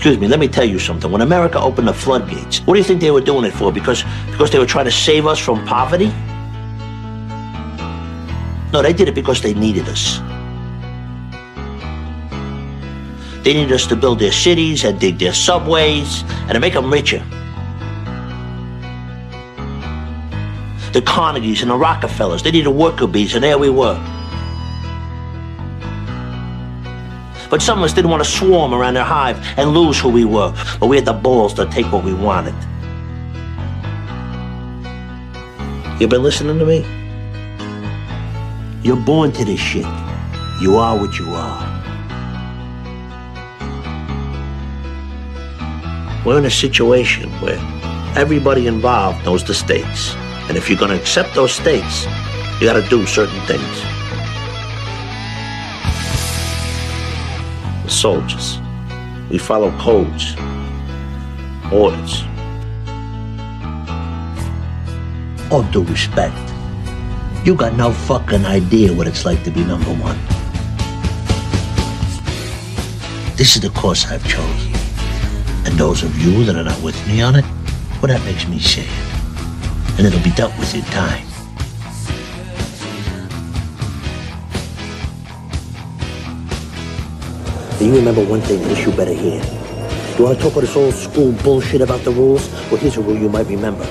Excuse me, let me tell you something. When America opened the floodgates, what do you think they were doing it for? Because because they were trying to save us from poverty? No, they did it because they needed us. They needed us to build their cities and dig their subways and to make them richer. The Carnegies and the Rockefellers, they needed worker bees, and there we were. But some of us didn't want to swarm around their hive and lose who we were, but we had the balls to take what we wanted. You been listening to me? You're born to this shit. You are what you are. We're in a situation where everybody involved knows the stakes. And if you're going to accept those stakes, you got to do certain things. Soldiers. We follow codes, orders. All due respect, you got no fucking idea what it's like to be number one. This is the course I've chosen. And those of you that are not with me on it, well, that makes me sad. And it'll be dealt with in time. Do you remember one thing this you better hear? You want to talk about this old school bullshit about the rules? Well, here's a rule you might remember.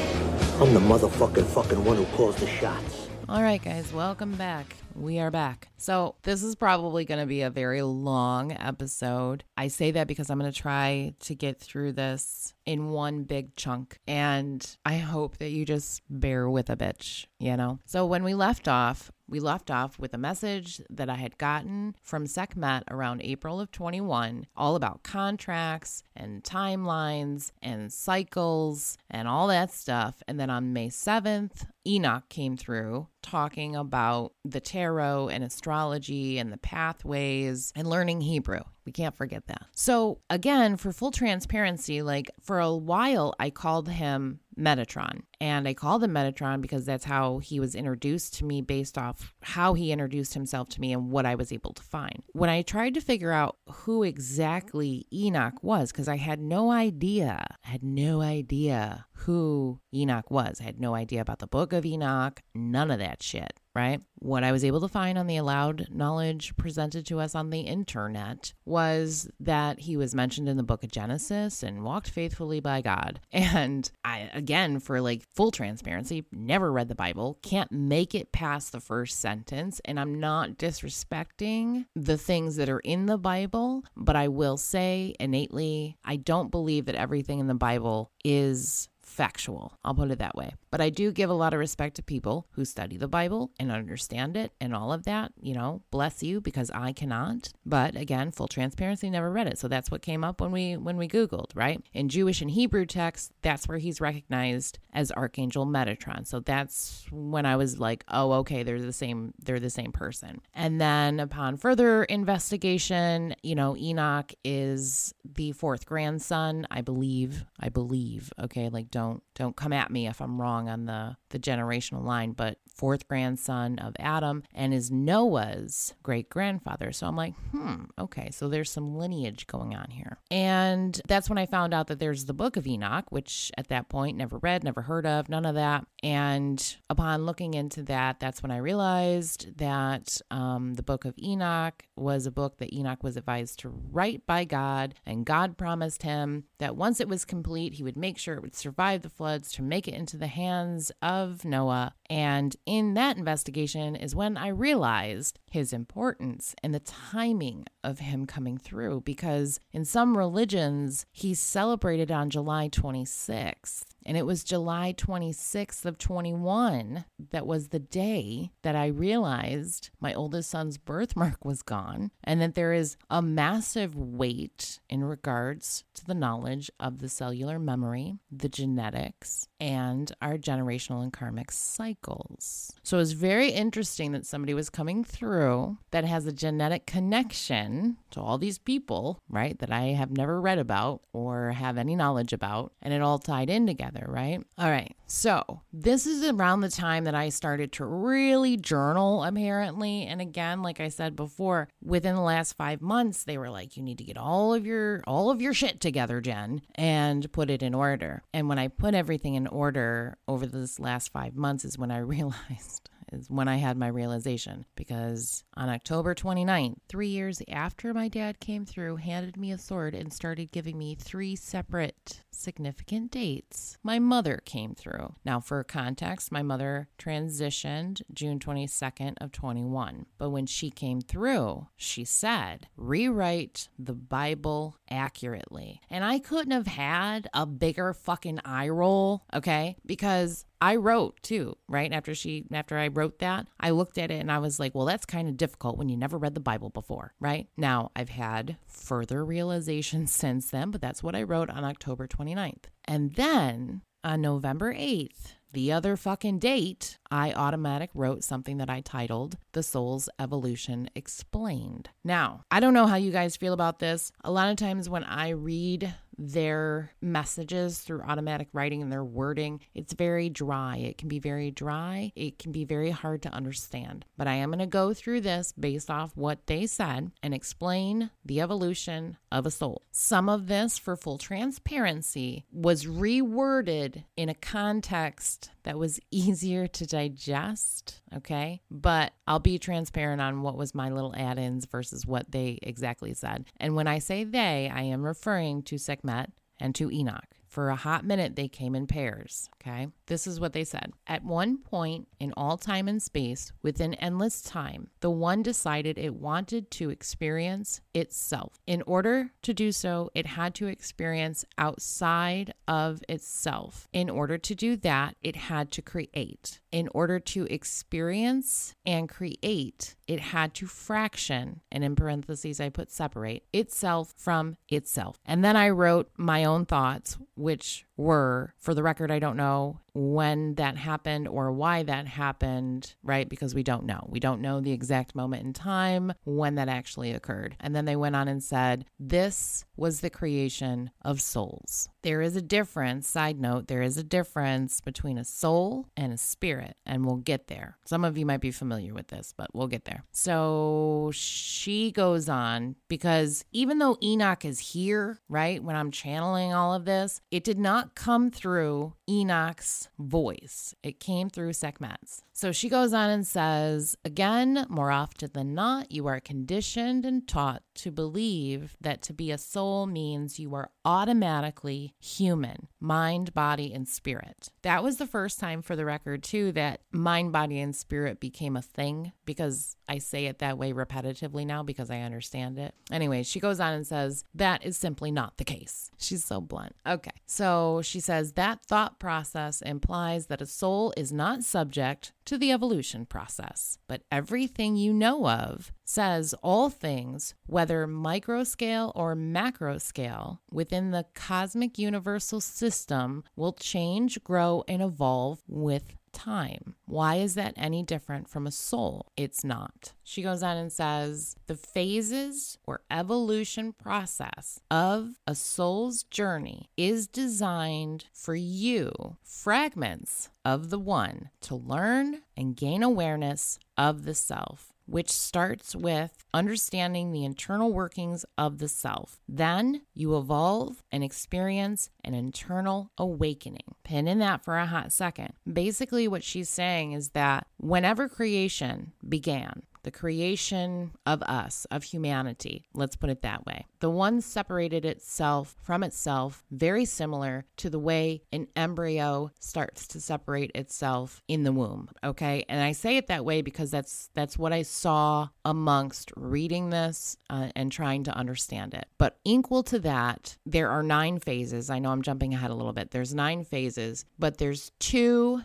I'm the motherfucking fucking one who calls the shots. All right, guys, welcome back. We are back. So, this is probably going to be a very long episode. I say that because I'm going to try to get through this in one big chunk. And I hope that you just bear with a bitch, you know? So, when we left off, we left off with a message that I had gotten from Sekhmet around April of 21, all about contracts and timelines and cycles and all that stuff. And then on May 7th, Enoch came through talking about the tarot and astrology and the pathways and learning Hebrew. We can't forget that. So, again, for full transparency, like for a while, I called him Metatron. And I called him Metatron because that's how he was introduced to me based off how he introduced himself to me and what I was able to find. When I tried to figure out who exactly Enoch was, because I had no idea, I had no idea who Enoch was. I had no idea about the book of Enoch, none of that shit right? What I was able to find on the allowed knowledge presented to us on the internet was that he was mentioned in the book of Genesis and walked faithfully by God. And I, again, for like full transparency, never read the Bible, can't make it past the first sentence. And I'm not disrespecting the things that are in the Bible, but I will say innately, I don't believe that everything in the Bible is factual. I'll put it that way. But I do give a lot of respect to people who study the Bible and understand it and all of that. You know, bless you because I cannot. But again, full transparency, never read it. So that's what came up when we when we Googled, right? In Jewish and Hebrew texts, that's where he's recognized as Archangel Metatron. So that's when I was like, oh, okay, they're the same, they're the same person. And then upon further investigation, you know, Enoch is the fourth grandson, I believe. I believe. Okay, like don't don't come at me if I'm wrong on the the generational line, but fourth grandson of Adam and is Noah's great grandfather. So I'm like, hmm, okay, so there's some lineage going on here. And that's when I found out that there's the book of Enoch, which at that point never read, never heard of, none of that. And upon looking into that, that's when I realized that um, the book of Enoch was a book that Enoch was advised to write by God, and God promised him that once it was complete, he would make sure it would survive the floods to make it into the hands of Noah. And in that investigation is when I realized his importance and the timing of him coming through because in some religions, he's celebrated on July 26th. And it was July 26th of 21 that was the day that I realized my oldest son's birthmark was gone and that there is a massive weight in regards to the knowledge of the cellular memory, the genetics, and our generational and karmic cycles. So it's very interesting that somebody was coming through that has a genetic connection to all these people, right, that I have never read about or have any knowledge about, and it all tied in together together, right? All right. So, this is around the time that I started to really journal, apparently. And again, like I said before, within the last five months, they were like, you need to get all of your all of your shit together, Jenn, and put it in order. And when I put everything in order over this last five months is when I realized is when I had my realization because on October 29th, three years after my dad came through, handed me a sword, and started giving me three separate significant dates, my mother came through. Now, for context, my mother transitioned June 22nd of 21. But when she came through, she said, rewrite the Bible accurately. And I couldn't have had a bigger fucking eye roll, okay? Because I wrote too, right? After she after I wrote that, I looked at it and I was like, well, that's kind of difficult when you never read the Bible before, right? Now, I've had further realizations since then, but that's what I wrote on October 29th. And then on November 8th, the other fucking date, I automatic wrote something that I titled The Soul's Evolution Explained. Now, I don't know how you guys feel about this. A lot of times when I read their messages through automatic writing and their wording, it's very dry. It can be very dry. It can be very hard to understand. But I am going to go through this based off what they said and explain the evolution of a soul. Some of this, for full transparency, was reworded in a context that was easier to digest. Okay. But I'll be transparent on what was my little add ins versus what they exactly said. And when I say they, I am referring to Sekhmet and to Enoch. For a hot minute, they came in pairs. Okay. This is what they said. At one point in all time and space, within endless time, the one decided it wanted to experience itself. In order to do so, it had to experience outside of itself. In order to do that, it had to create. In order to experience and create, it had to fraction, and in parentheses, I put separate itself from itself. And then I wrote my own thoughts, which were, for the record, I don't know when that happened or why that happened, right? Because we don't know. We don't know the exact moment in time when that actually occurred. And then they went on and said, This was the creation of souls. There is a difference, side note, there is a difference between a soul and a spirit, and we'll get there. Some of you might be familiar with this, but we'll get there. So she goes on because even though Enoch is here, right, when I'm channeling all of this, it did not come through Enoch's voice. It came through Sekhmet's. So she goes on and says, again, more often than not, you are conditioned and taught to believe that to be a soul means you are automatically human, mind, body, and spirit. That was the first time, for the record, too, that mind, body, and spirit became a thing because I say it that way repetitively now because I understand it. Anyway, she goes on and says, that is simply not the case. She's so blunt. Okay. So she says that thought process implies that a soul is not subject to the evolution process, but everything you know of says all things, whether micro scale or macro scale, within the cosmic universal system will change, grow, and evolve with time. Why is that any different from a soul? It's not. She goes on and says the phases or evolution process of a soul's journey is designed for you, fragments of the one, to learn and gain awareness of the self which starts with understanding the internal workings of the self. Then you evolve and experience an internal awakening. Pin in that for a hot second. Basically, what she's saying is that whenever creation began, the creation of us, of humanity. Let's put it that way. The one separated itself from itself, very similar to the way an embryo starts to separate itself in the womb. Okay, and I say it that way because that's that's what I saw amongst reading this uh, and trying to understand it. But equal to that, there are nine phases. I know I'm jumping ahead a little bit. There's nine phases, but there's two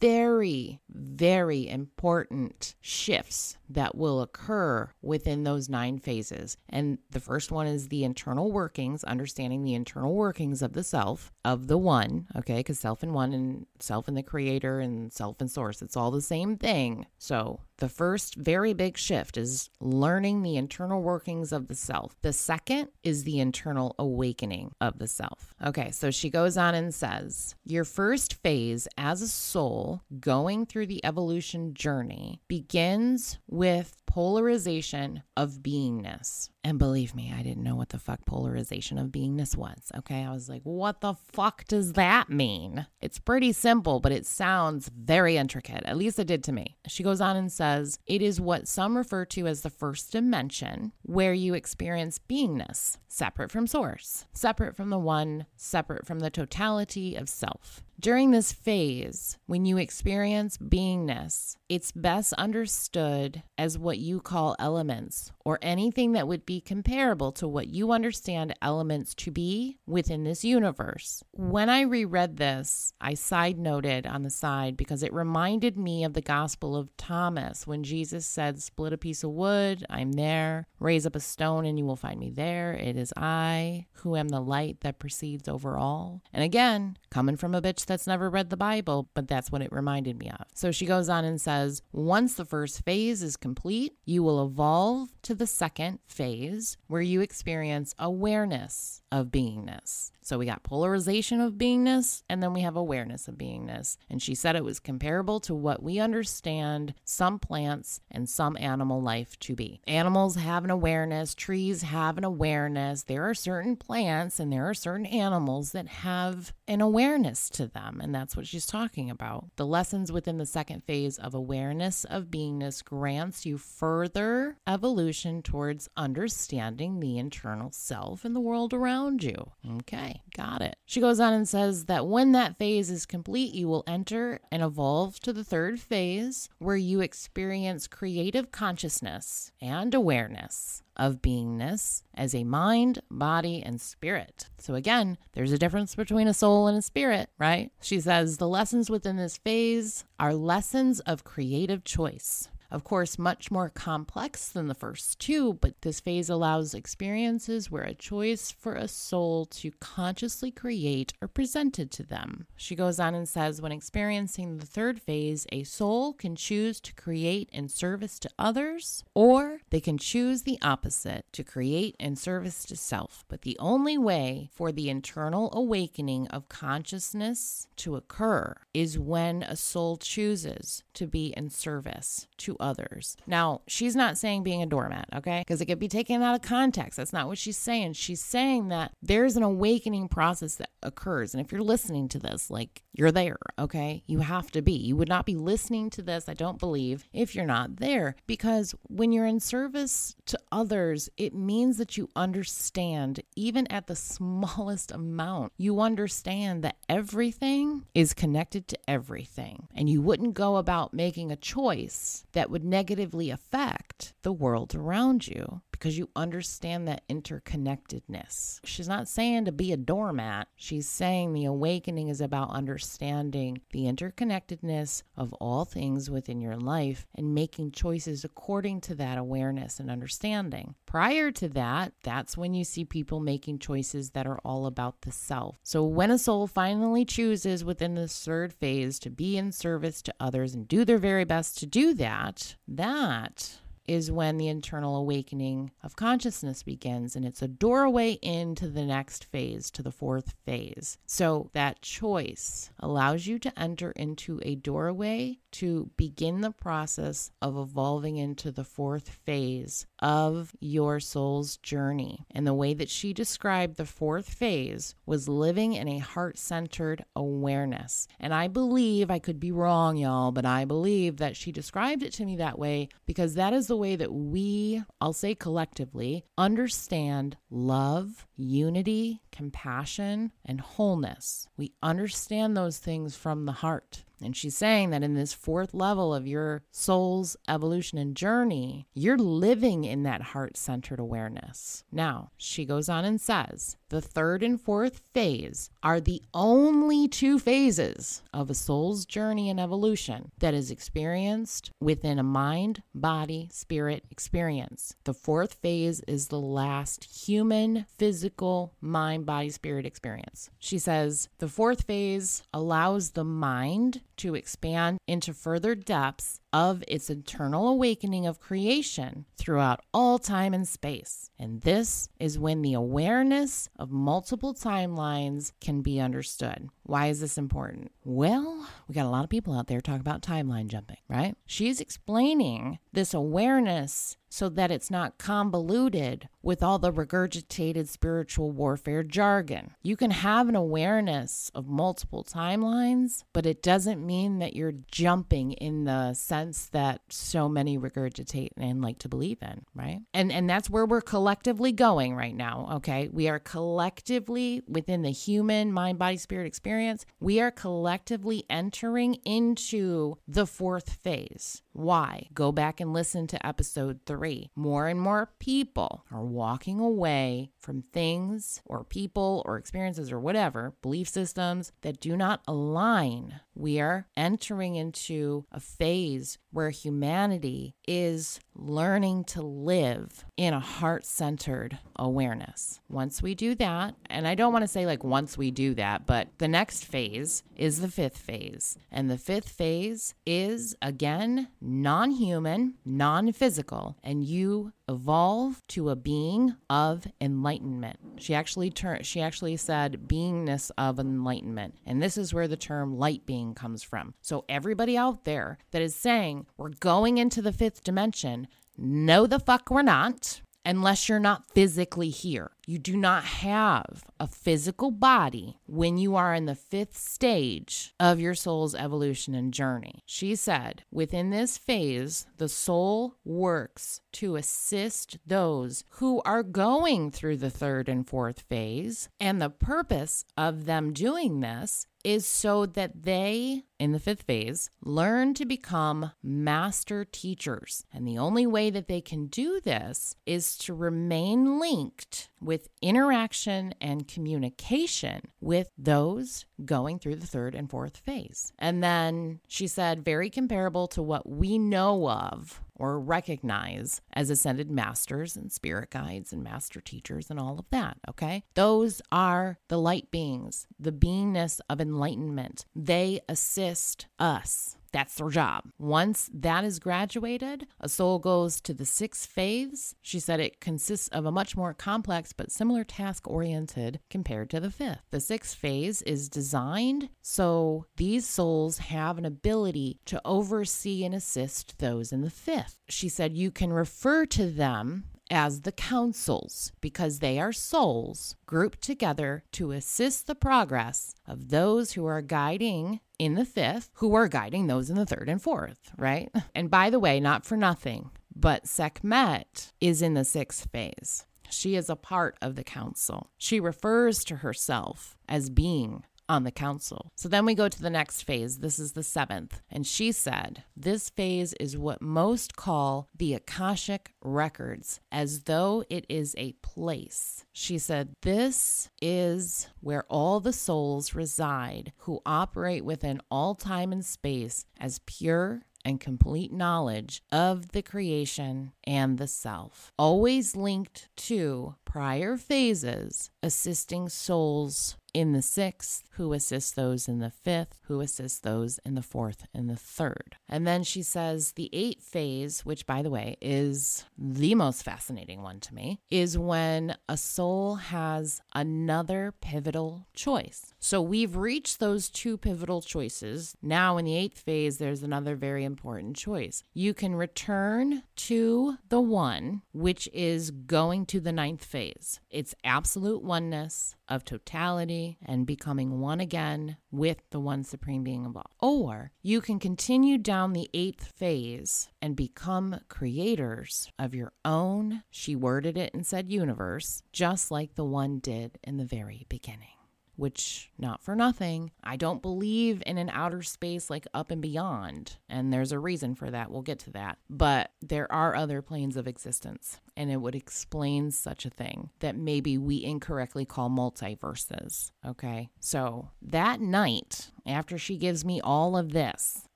very, very important shifts that will occur within those nine phases. And the first one is the internal workings, understanding the internal workings of the self, of the one, okay? Because self and one and self and the creator and self and source, it's all the same thing. So The first very big shift is learning the internal workings of the self. The second is the internal awakening of the self. Okay, so she goes on and says, Your first phase as a soul going through the evolution journey begins with polarization of beingness. And believe me, I didn't know what the fuck polarization of beingness was. Okay. I was like, what the fuck does that mean? It's pretty simple, but it sounds very intricate. At least it did to me. She goes on and says, it is what some refer to as the first dimension where you experience beingness, separate from source, separate from the one, separate from the totality of self. During this phase, when you experience beingness, it's best understood as what you call elements or anything that would be comparable to what you understand elements to be within this universe. When I reread this, I side noted on the side because it reminded me of the Gospel of Thomas when Jesus said, Split a piece of wood, I'm there. Raise up a stone, and you will find me there. It is I who am the light that precedes over all. And again, coming from a bitch that's never read the Bible, but that's what it reminded me of. So she goes on and says, once the first phase is complete, you will evolve to the second phase where you experience awareness of beingness. So we got polarization of beingness and then we have awareness of beingness. And she said it was comparable to what we understand some plants and some animal life to be. Animals have an awareness, trees have an awareness. There are certain plants and there are certain animals that have an awareness to them. And that's what she's talking about. The lessons within the second phase of awareness of beingness grants you further evolution towards understanding the internal self and the world around you. Okay. Got it. She goes on and says that when that phase is complete, you will enter and evolve to the third phase where you experience creative consciousness and awareness of beingness as a mind, body, and spirit. So, again, there's a difference between a soul and a spirit, right? She says the lessons within this phase are lessons of creative choice. Of course, much more complex than the first two, but this phase allows experiences where a choice for a soul to consciously create are presented to them. She goes on and says when experiencing the third phase, a soul can choose to create in service to others, or they can choose the opposite to create in service to self. But the only way for the internal awakening of consciousness to occur is when a soul chooses to be in service to others. Now, she's not saying being a doormat, okay? Because it could be taken out of context. That's not what she's saying. She's saying that there's an awakening process that occurs. And if you're listening to this, like you're there, okay? You have to be. You would not be listening to this, I don't believe, if you're not there. Because when you're in service to others, it means that you understand, even at the smallest amount, you understand that everything is connected to everything. And you wouldn't go about making a choice that would negatively affect the world around you because you understand that interconnectedness. She's not saying to be a doormat. She's saying the awakening is about understanding the interconnectedness of all things within your life and making choices according to that awareness and understanding. Prior to that, that's when you see people making choices that are all about the self. So when a soul finally chooses within this third phase to be in service to others and do their very best to do that, that is when the internal awakening of consciousness begins, and it's a doorway into the next phase, to the fourth phase. So that choice allows you to enter into a doorway to begin the process of evolving into the fourth phase of your soul's journey. And the way that she described the fourth phase was living in a heart centered awareness. And I believe, I could be wrong, y'all, but I believe that she described it to me that way because that is the way that we, I'll say collectively, understand love, unity, compassion, and wholeness. We understand those things from the heart. And she's saying that in this fourth level of your soul's evolution and journey, you're living in that heart centered awareness. Now, she goes on and says, the third and fourth phase are the only two phases of a soul's journey and evolution that is experienced within a mind, body, spirit experience. The fourth phase is the last human, physical, mind, body, spirit experience. She says the fourth phase allows the mind to expand into further depths of its internal awakening of creation throughout all time and space. And this is when the awareness of multiple timelines can be understood. Why is this important? Well, we got a lot of people out there talking about timeline jumping, right? She's explaining this awareness so that it's not convoluted with all the regurgitated spiritual warfare jargon. You can have an awareness of multiple timelines, but it doesn't mean that you're jumping in the sense that so many regurgitate and like to believe in, right? And and that's where we're collectively going right now, okay? We are collectively within the human mind body spirit experience, we are collectively entering into the fourth phase. Why? Go back and listen to episode 3. More and more people are walking away from things or people or experiences or whatever, belief systems that do not align. We are entering into a phase where humanity is learning to live in a heart centered awareness. Once we do that, and I don't want to say like once we do that, but the next phase is the fifth phase. And the fifth phase is again non human, non physical, and you evolve to a being of enlightenment. She actually turned she actually said beingness of enlightenment. And this is where the term light being comes from. So everybody out there that is saying we're going into the fifth dimension, no the fuck we're not unless you're not physically here. You do not have a physical body when you are in the fifth stage of your soul's evolution and journey. She said, within this phase, the soul works to assist those who are going through the third and fourth phase. And the purpose of them doing this is so that they, in the fifth phase, learn to become master teachers. And the only way that they can do this is to remain linked with interaction and communication with those going through the third and fourth phase. And then she said, very comparable to what we know of or recognize as ascended masters and spirit guides and master teachers and all of that. Okay. Those are the light beings, the beingness of enlightenment. They assist us that's their job. Once that is graduated, a soul goes to the sixth phase. She said it consists of a much more complex but similar task oriented compared to the fifth. The sixth phase is designed so these souls have an ability to oversee and assist those in the fifth. She said you can refer to them as the councils because they are souls grouped together to assist the progress of those who are guiding in the fifth, who are guiding those in the third and fourth, right? And by the way, not for nothing, but Sekhmet is in the sixth phase. She is a part of the council. She refers to herself as being on the council. So then we go to the next phase. This is the seventh. And she said, This phase is what most call the Akashic Records, as though it is a place. She said, This is where all the souls reside who operate within all time and space as pure and complete knowledge of the creation and the self, always linked to prior phases, assisting souls in the sixth, who assist those in the fifth, who assist those in the fourth and the third. And then she says the eighth phase, which by the way is the most fascinating one to me, is when a soul has another pivotal choice. So we've reached those two pivotal choices. Now in the eighth phase, there's another very important choice. You can return to the one, which is going to the ninth phase. It's absolute oneness of totality and becoming one again with the one supreme being of all. Or you can continue down the eighth phase and become creators of your own, she worded it and said universe, just like the one did in the very beginning which, not for nothing, I don't believe in an outer space like up and beyond. And there's a reason for that. We'll get to that. But there are other planes of existence. And it would explain such a thing that maybe we incorrectly call multiverses. Okay. So that night, after she gives me all of this,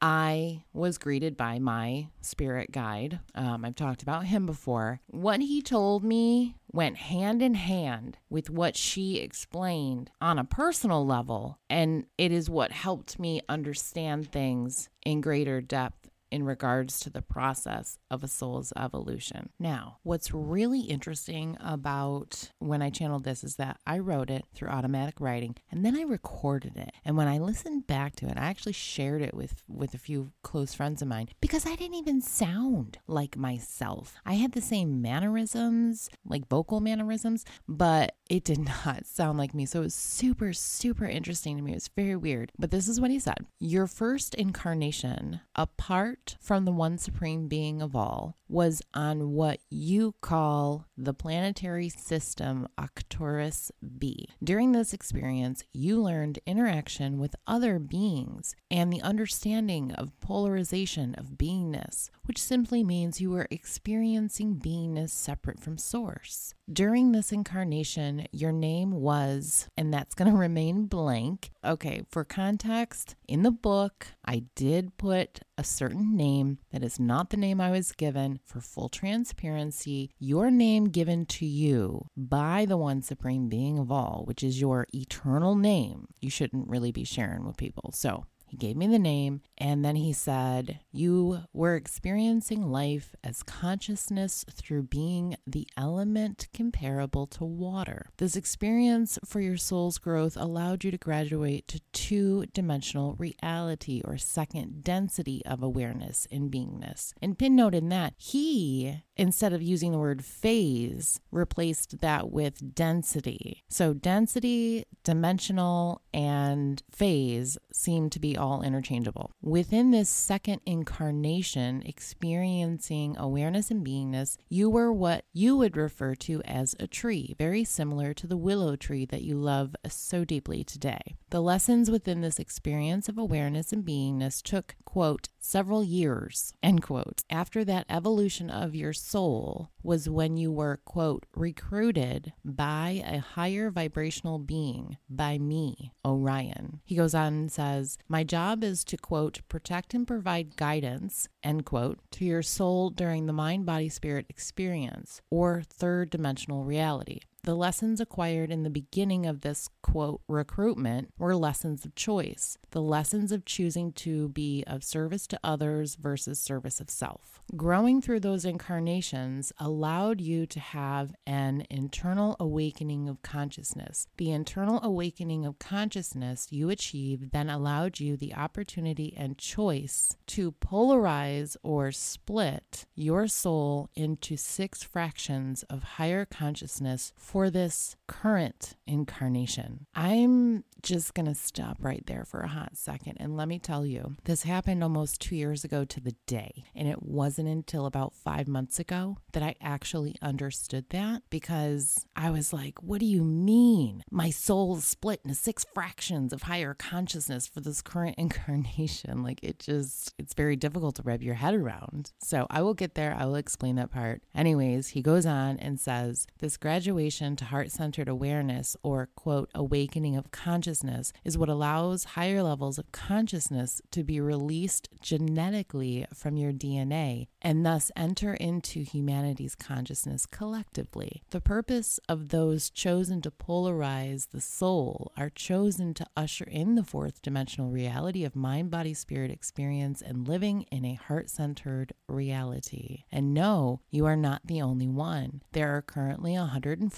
I was greeted by my spirit guide. Um, I've talked about him before. What he told me went hand in hand with what she explained on a personal level, and it is what helped me understand things in greater depth in regards to the process of a soul's evolution. Now, what's really interesting about when I channeled this is that I wrote it through automatic writing and then I recorded it. And when I listened back to it, I actually shared it with with a few close friends of mine because I didn't even sound like myself. I had the same mannerisms, like vocal mannerisms, but it did not sound like me. So it was super super interesting to me. It was very weird. But this is what he said. Your first incarnation, apart from the one supreme being of all, was on what you call the planetary system Arcturus B. During this experience, you learned interaction with other beings and the understanding of polarization of beingness, which simply means you were experiencing beingness separate from source. During this incarnation, your name was, and that's going to remain blank. Okay, for context, in the book, I did put a certain name that is not the name I was given. For full transparency, your name given to you by the one supreme being of all, which is your eternal name, you shouldn't really be sharing with people. So, he gave me the name, and then he said, You were experiencing life as consciousness through being the element comparable to water. This experience for your soul's growth allowed you to graduate to two dimensional reality or second density of awareness in beingness. And Pin noted that he, instead of using the word phase, replaced that with density. So, density, dimensional, and phase seem to be all interchangeable. Within this second incarnation, experiencing awareness and beingness, you were what you would refer to as a tree, very similar to the willow tree that you love so deeply today. The lessons within this experience of awareness and beingness took, quote, several years, end quote. After that evolution of your soul was when you were, quote, recruited by a higher vibrational being, by me, Orion. He goes on and says, My job is to, quote, protect and provide guidance, end quote, to your soul during the mind body spirit experience or third dimensional reality. The lessons acquired in the beginning of this quote recruitment were lessons of choice, the lessons of choosing to be of service to others versus service of self. Growing through those incarnations allowed you to have an internal awakening of consciousness. The internal awakening of consciousness you achieved then allowed you the opportunity and choice to polarize or split your soul into six fractions of higher consciousness for this current incarnation. I'm just going to stop right there for a hot second. And let me tell you, this happened almost two years ago to the day. And it wasn't until about five months ago that I actually understood that because I was like, what do you mean? My soul split into six fractions of higher consciousness for this current incarnation. Like it just, it's very difficult to wrap your head around. So I will get there. I will explain that part. Anyways, he goes on and says, this graduation to heart centered awareness or quote, awakening of consciousness is what allows higher levels of consciousness to be released genetically from your DNA and thus enter into humanity's consciousness collectively. The purpose of those chosen to polarize the soul are chosen to usher in the fourth dimensional reality of mind, body, spirit experience and living in a heart centered reality. And no, you are not the only one. There are currently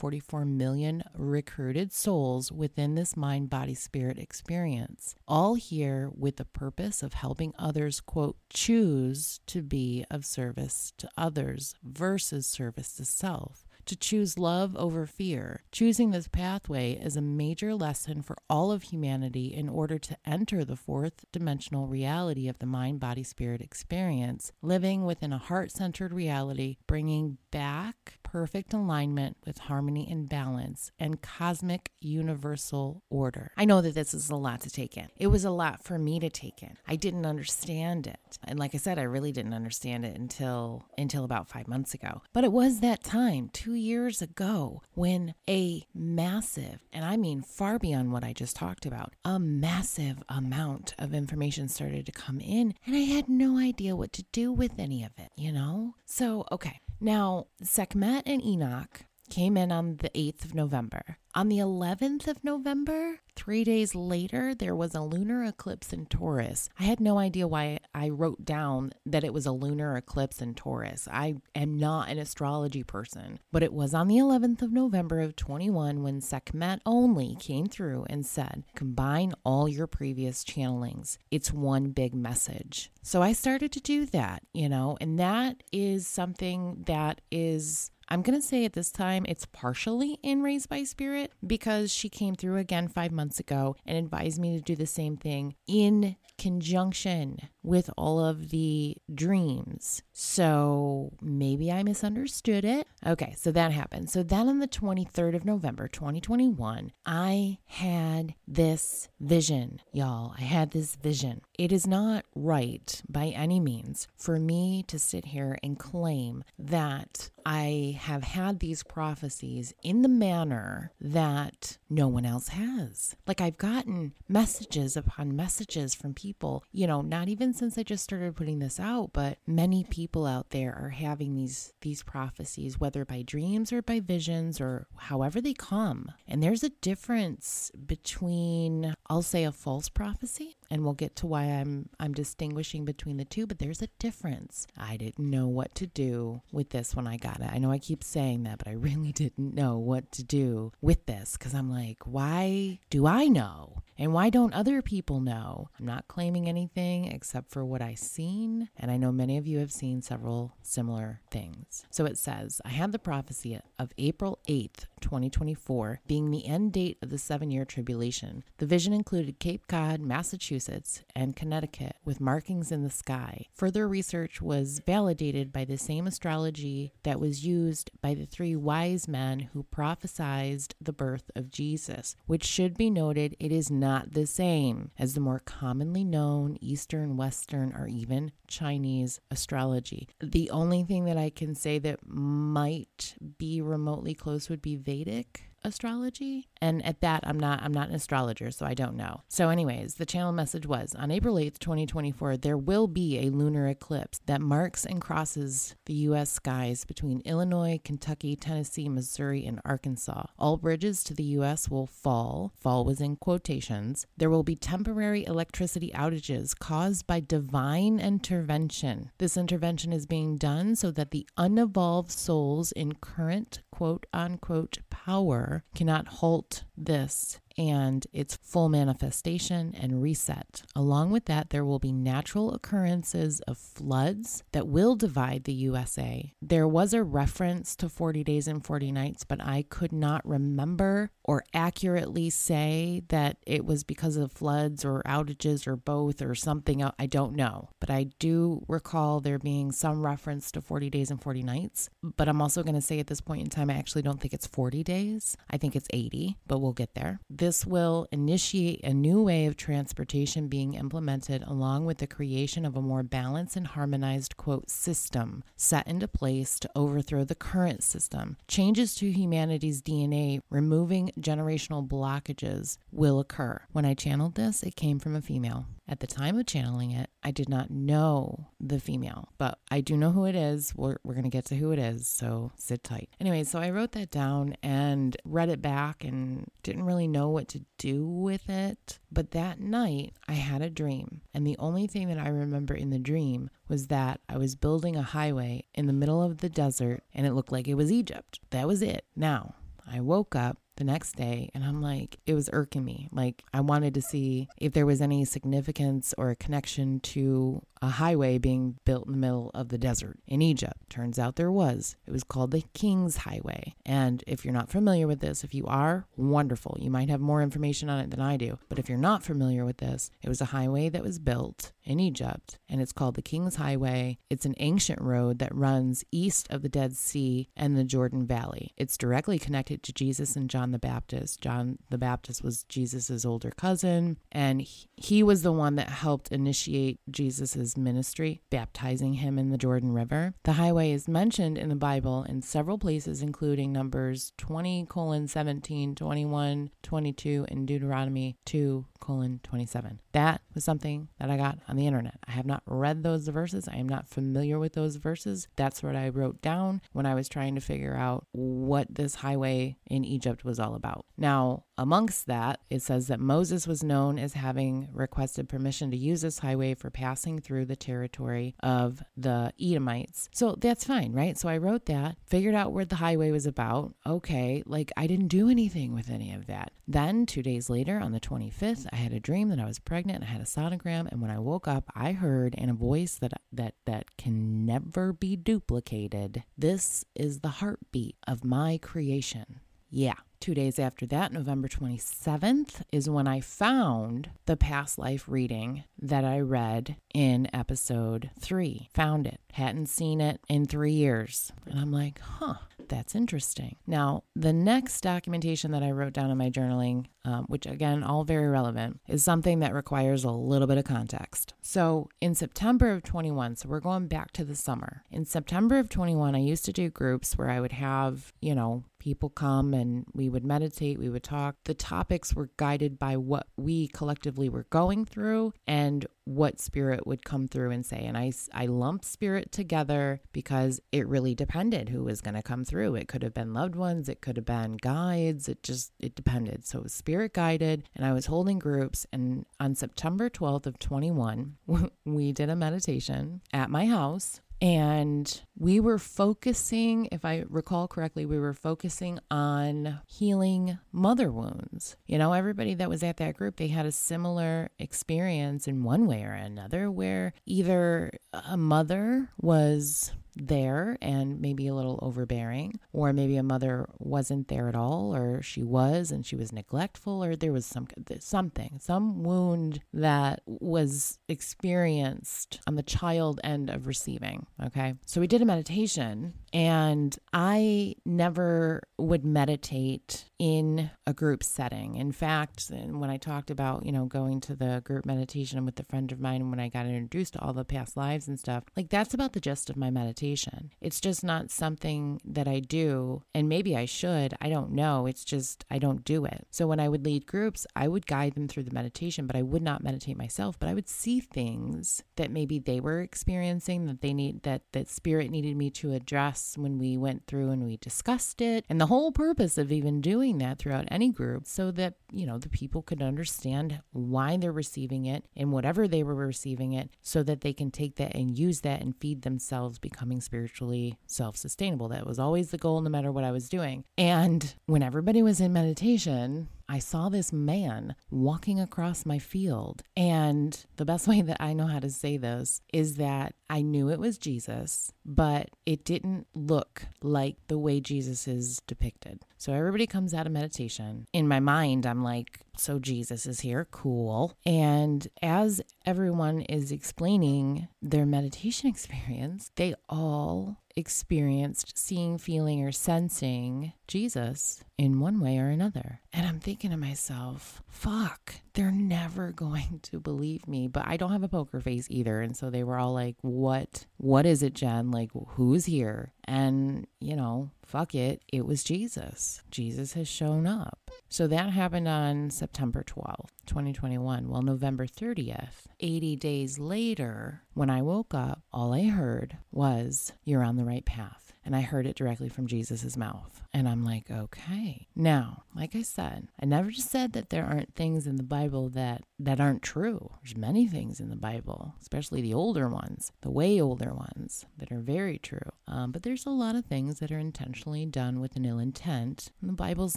144 million recruited souls within this mind, body, spirit experience, all here with the purpose of helping others, quote, choose to be of service to others versus service to self to choose love over fear. Choosing this pathway is a major lesson for all of humanity in order to enter the fourth dimensional reality of the mind, body, spirit experience, living within a heart centered reality, bringing back perfect alignment with harmony and balance and cosmic universal order. I know that this is a lot to take in. It was a lot for me to take in. I didn't understand it. And like I said, I really didn't understand it until until about 5 months ago. But it was that time, 2 years ago when a massive, and I mean far beyond what I just talked about, a massive amount of information started to come in, and I had no idea what to do with any of it, you know? So, okay. Now, Sekhmet and Enoch came in on the 8th of November. On the 11th of November, three days later, there was a lunar eclipse in Taurus. I had no idea why I wrote down that it was a lunar eclipse in Taurus. I am not an astrology person, but it was on the 11th of November of 21 when Sekhmet only came through and said, Combine all your previous channelings. It's one big message. So I started to do that, you know, and that is something that is I'm going to say at this time it's partially in Raised by Spirit because she came through again five months ago and advised me to do the same thing in conjunction with all of the dreams. So maybe I misunderstood it. Okay, so that happened. So then on the 23rd of November, 2021, I had this vision, y'all. I had this vision. It is not right by any means for me to sit here and claim that I have had these prophecies in the manner that no one else has. Like I've gotten messages upon messages from people, you know, not even since I just started putting this out, but many people out there are having these these prophecies whether by dreams or by visions or however they come. And there's a difference between I'll say a false prophecy and we'll get to why I'm I'm distinguishing between the two, but there's a difference. I didn't know what to do with this when I got it. I know I keep saying that, but I really didn't know what to do with this cuz I'm like, why do I know? And why don't other people know? I'm not claiming anything except for what I've seen, and I know many of you have seen several similar things. So it says, I had the prophecy of April 8th, 2024, being the end date of the seven year tribulation. The vision included Cape Cod, Massachusetts, and Connecticut with markings in the sky. Further research was validated by the same astrology that was used by the three wise men who prophesied the birth of Jesus, which should be noted it is not the same as the more commonly known Eastern, Western, or even Chinese astrology. The only thing that I can say that might be remotely close would be Vedic astrology and at that i'm not i'm not an astrologer so i don't know. So anyways the channel message was on april 8th 2024 there will be a lunar eclipse that marks and crosses the us skies between illinois kentucky tennessee missouri and arkansas. All bridges to the us will fall. Fall was in quotations. There will be temporary electricity outages caused by divine intervention. This intervention is being done so that the unevolved souls in current quote unquote power cannot halt this and its full manifestation and reset. Along with that, there will be natural occurrences of floods that will divide the USA. There was a reference to 40 days and 40 nights, but I could not remember or accurately say that it was because of floods or outages or both or something. I don't know. But I do recall there being some reference to 40 days and 40 nights. But I'm also going to say at this point in time, I actually don't think it's 40 days. I think it's 80, but we'll get there. This will initiate a new way of transportation being implemented along with the creation of a more balanced and harmonized, quote, system set into place to overthrow the current system. Changes to humanity's DNA, removing generational blockages, will occur. When I channeled this, it came from a female. At the time of channeling it, I did not know the female, but I do know who it is. We're, we're going to get to who it is, so sit tight. Anyway, so I wrote that down and read it back and didn't really know what to do with it. But that night, I had a dream, and the only thing that I remember in the dream was that I was building a highway in the middle of the desert and it looked like it was Egypt. That was it. Now, I woke up the next day and I'm like, it was irking me. Like, I wanted to see if there was any significance or a connection to a highway being built in the middle of the desert in Egypt. Turns out there was. It was called the King's Highway. And if you're not familiar with this, if you are, wonderful. You might have more information on it than I do. But if you're not familiar with this, it was a highway that was built in Egypt and it's called the King's Highway. It's an ancient road that runs east of the Dead Sea and the Jordan Valley. It's directly connected to Jesus and John John the Baptist. John the Baptist was Jesus's older cousin, and he, was the one that helped initiate Jesus's ministry, baptizing him in the Jordan River. The highway is mentioned in the Bible in several places, including Numbers 20 colon 17, 21, 22, and Deuteronomy 2 colon 27. That was something that I got on the internet. I have not read those verses. I am not familiar with those verses. That's what I wrote down when I was trying to figure out what this highway in Egypt was all about. Now, amongst that, it says that Moses was known as having requested permission to use this highway for passing through the territory of the Edomites. So that's fine, right? So I wrote that, figured out where the highway was about. Okay, like I didn't do anything with any of that. Then, two days later, on the 25th, I had a dream that I was pregnant. I had a sonogram, and when I woke up, I heard in a voice that that that can never be duplicated. This is the heartbeat of my creation. Yeah. Two days after that, November 27th, is when I found the past life reading that I read in episode three. Found it. Hadn't seen it in three years. And I'm like, huh, that's interesting. Now, the next documentation that I wrote down in my journaling, um, which again, all very relevant, is something that requires a little bit of context. So, in September of 21, so we're going back to the summer. In September of 21, I used to do groups where I would have, you know, people come and we would meditate, we would talk. The topics were guided by what we collectively were going through and what spirit would come through and say. And I, I lumped spirit together because it really depended who was going to come through. It could have been loved ones, it could have been guides, it just, it depended. So it was spirit guided and I was holding groups. And on September 12th of 21, we did a meditation at my house and we were focusing, if I recall correctly, we were focusing on healing mother wounds. You know, everybody that was at that group, they had a similar experience in one way or another where either a mother was there and maybe a little overbearing, or maybe a mother wasn't there at all, or she was and she was neglectful, or there was some something, some wound that was experienced on the child end of receiving. Okay, so we did a meditation, and I never would meditate in a group setting. In fact, when I talked about you know going to the group meditation with a friend of mine when I got introduced to all the past lives and stuff, like that's about the gist of my meditation. It's just not something that I do, and maybe I should. I don't know. It's just I don't do it. So when I would lead groups, I would guide them through the meditation, but I would not meditate myself. But I would see things that maybe they were experiencing that they need that that spirit needed me to address when we went through and we discussed it. And the whole purpose of even doing that throughout any group so that, you know, the people could understand why they're receiving it and whatever they were receiving it so that they can take that and use that and feed themselves becoming becoming spiritually self sustainable. That was always the goal, no matter what I was doing. And when everybody was in meditation, I saw this man walking across my field. And the best way that I know how to say this is that I knew it was Jesus, but it didn't look like the way Jesus is depicted. So everybody comes out of meditation. In my mind, I'm like, so Jesus is here, cool. And as everyone is explaining their meditation experience, they all experienced seeing, feeling, or sensing Jesus in one way or another. And I'm thinking to myself, fuck, they're never going to believe me. But I don't have a poker face either. And so they were all like, what? What is it, Jenn? Like, who's here? And, you know, fuck it, it was Jesus. Jesus has shown up. So that happened on September 12th, 2021. Well, November 30th, 80 days later, when I woke up, all I heard was, You're on the right path and I heard it directly from Jesus' mouth. And I'm like, okay. Now, like I said, I never just said that there aren't things in the Bible that that aren't true. There's many things in the Bible, especially the older ones, the way older ones, that are very true. Um, but there's a lot of things that are intentionally done with an ill intent. And the Bible's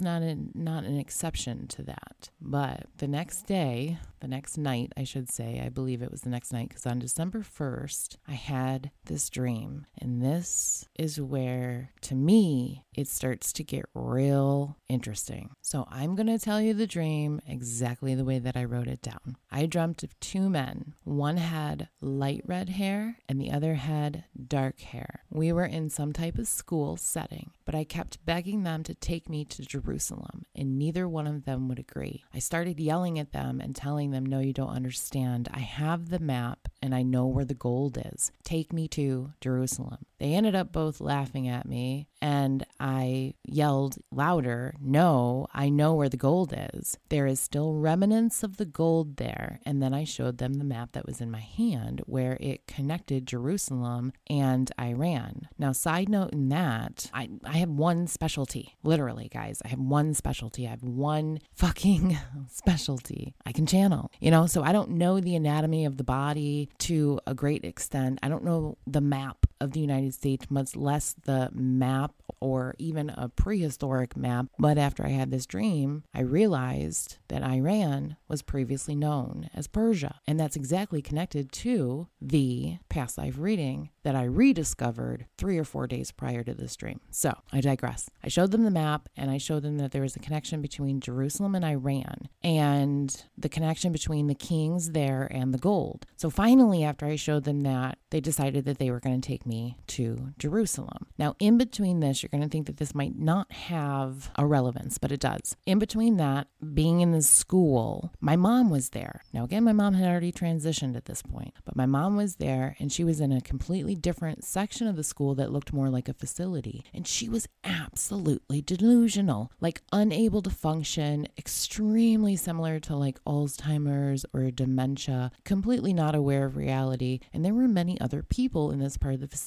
not not an exception to that. But the next day, the next night, I should say, I believe it was the next night, because on December 1st, I had this dream, and this is where to me, it starts to get real interesting. So I'm going to tell you the dream exactly the way that I wrote it down. I dreamt of two men. One had light red hair and the other had dark hair. We were in some type of school setting, but I kept begging them to take me to Jerusalem, and neither one of them would agree. I started yelling at them and telling them, No, you don't understand. I have the map and I know where the gold is. Take me to Jerusalem. They ended up both laughing at me, and I yelled louder, No, I know where the gold is. There is still remnants of the gold there. And then I showed them the map that was in my hand where it connected Jerusalem and Iran. Now, side note in that, I, I have one specialty, literally, guys. I have one specialty. I have one fucking specialty. I can channel, you know, so I don't know the anatomy of the body to a great extent. I don't know the map of the United States, much less the map or even a prehistoric map. But after I had this dream, I realized that Iran was previously known as Persia. And that's exactly connected to the past life reading that I rediscovered three or four days prior to this dream. So I digress. I showed them the map and I showed them that there was a connection between Jerusalem and Iran and the connection between the kings there and the gold. So finally, after I showed them that, they decided that they were going to take me to Jerusalem. Now, in between this, you're going to think that this might not have a relevance, but it does. In between that, being in the school, my mom was there. Now, again, my mom had already transitioned at this point, but my mom was there and she was in a completely different section of the school that looked more like a facility. And she was absolutely delusional, like unable to function, extremely similar to like Alzheimer's or dementia, completely not aware of reality. And there were many other people in this part of the facility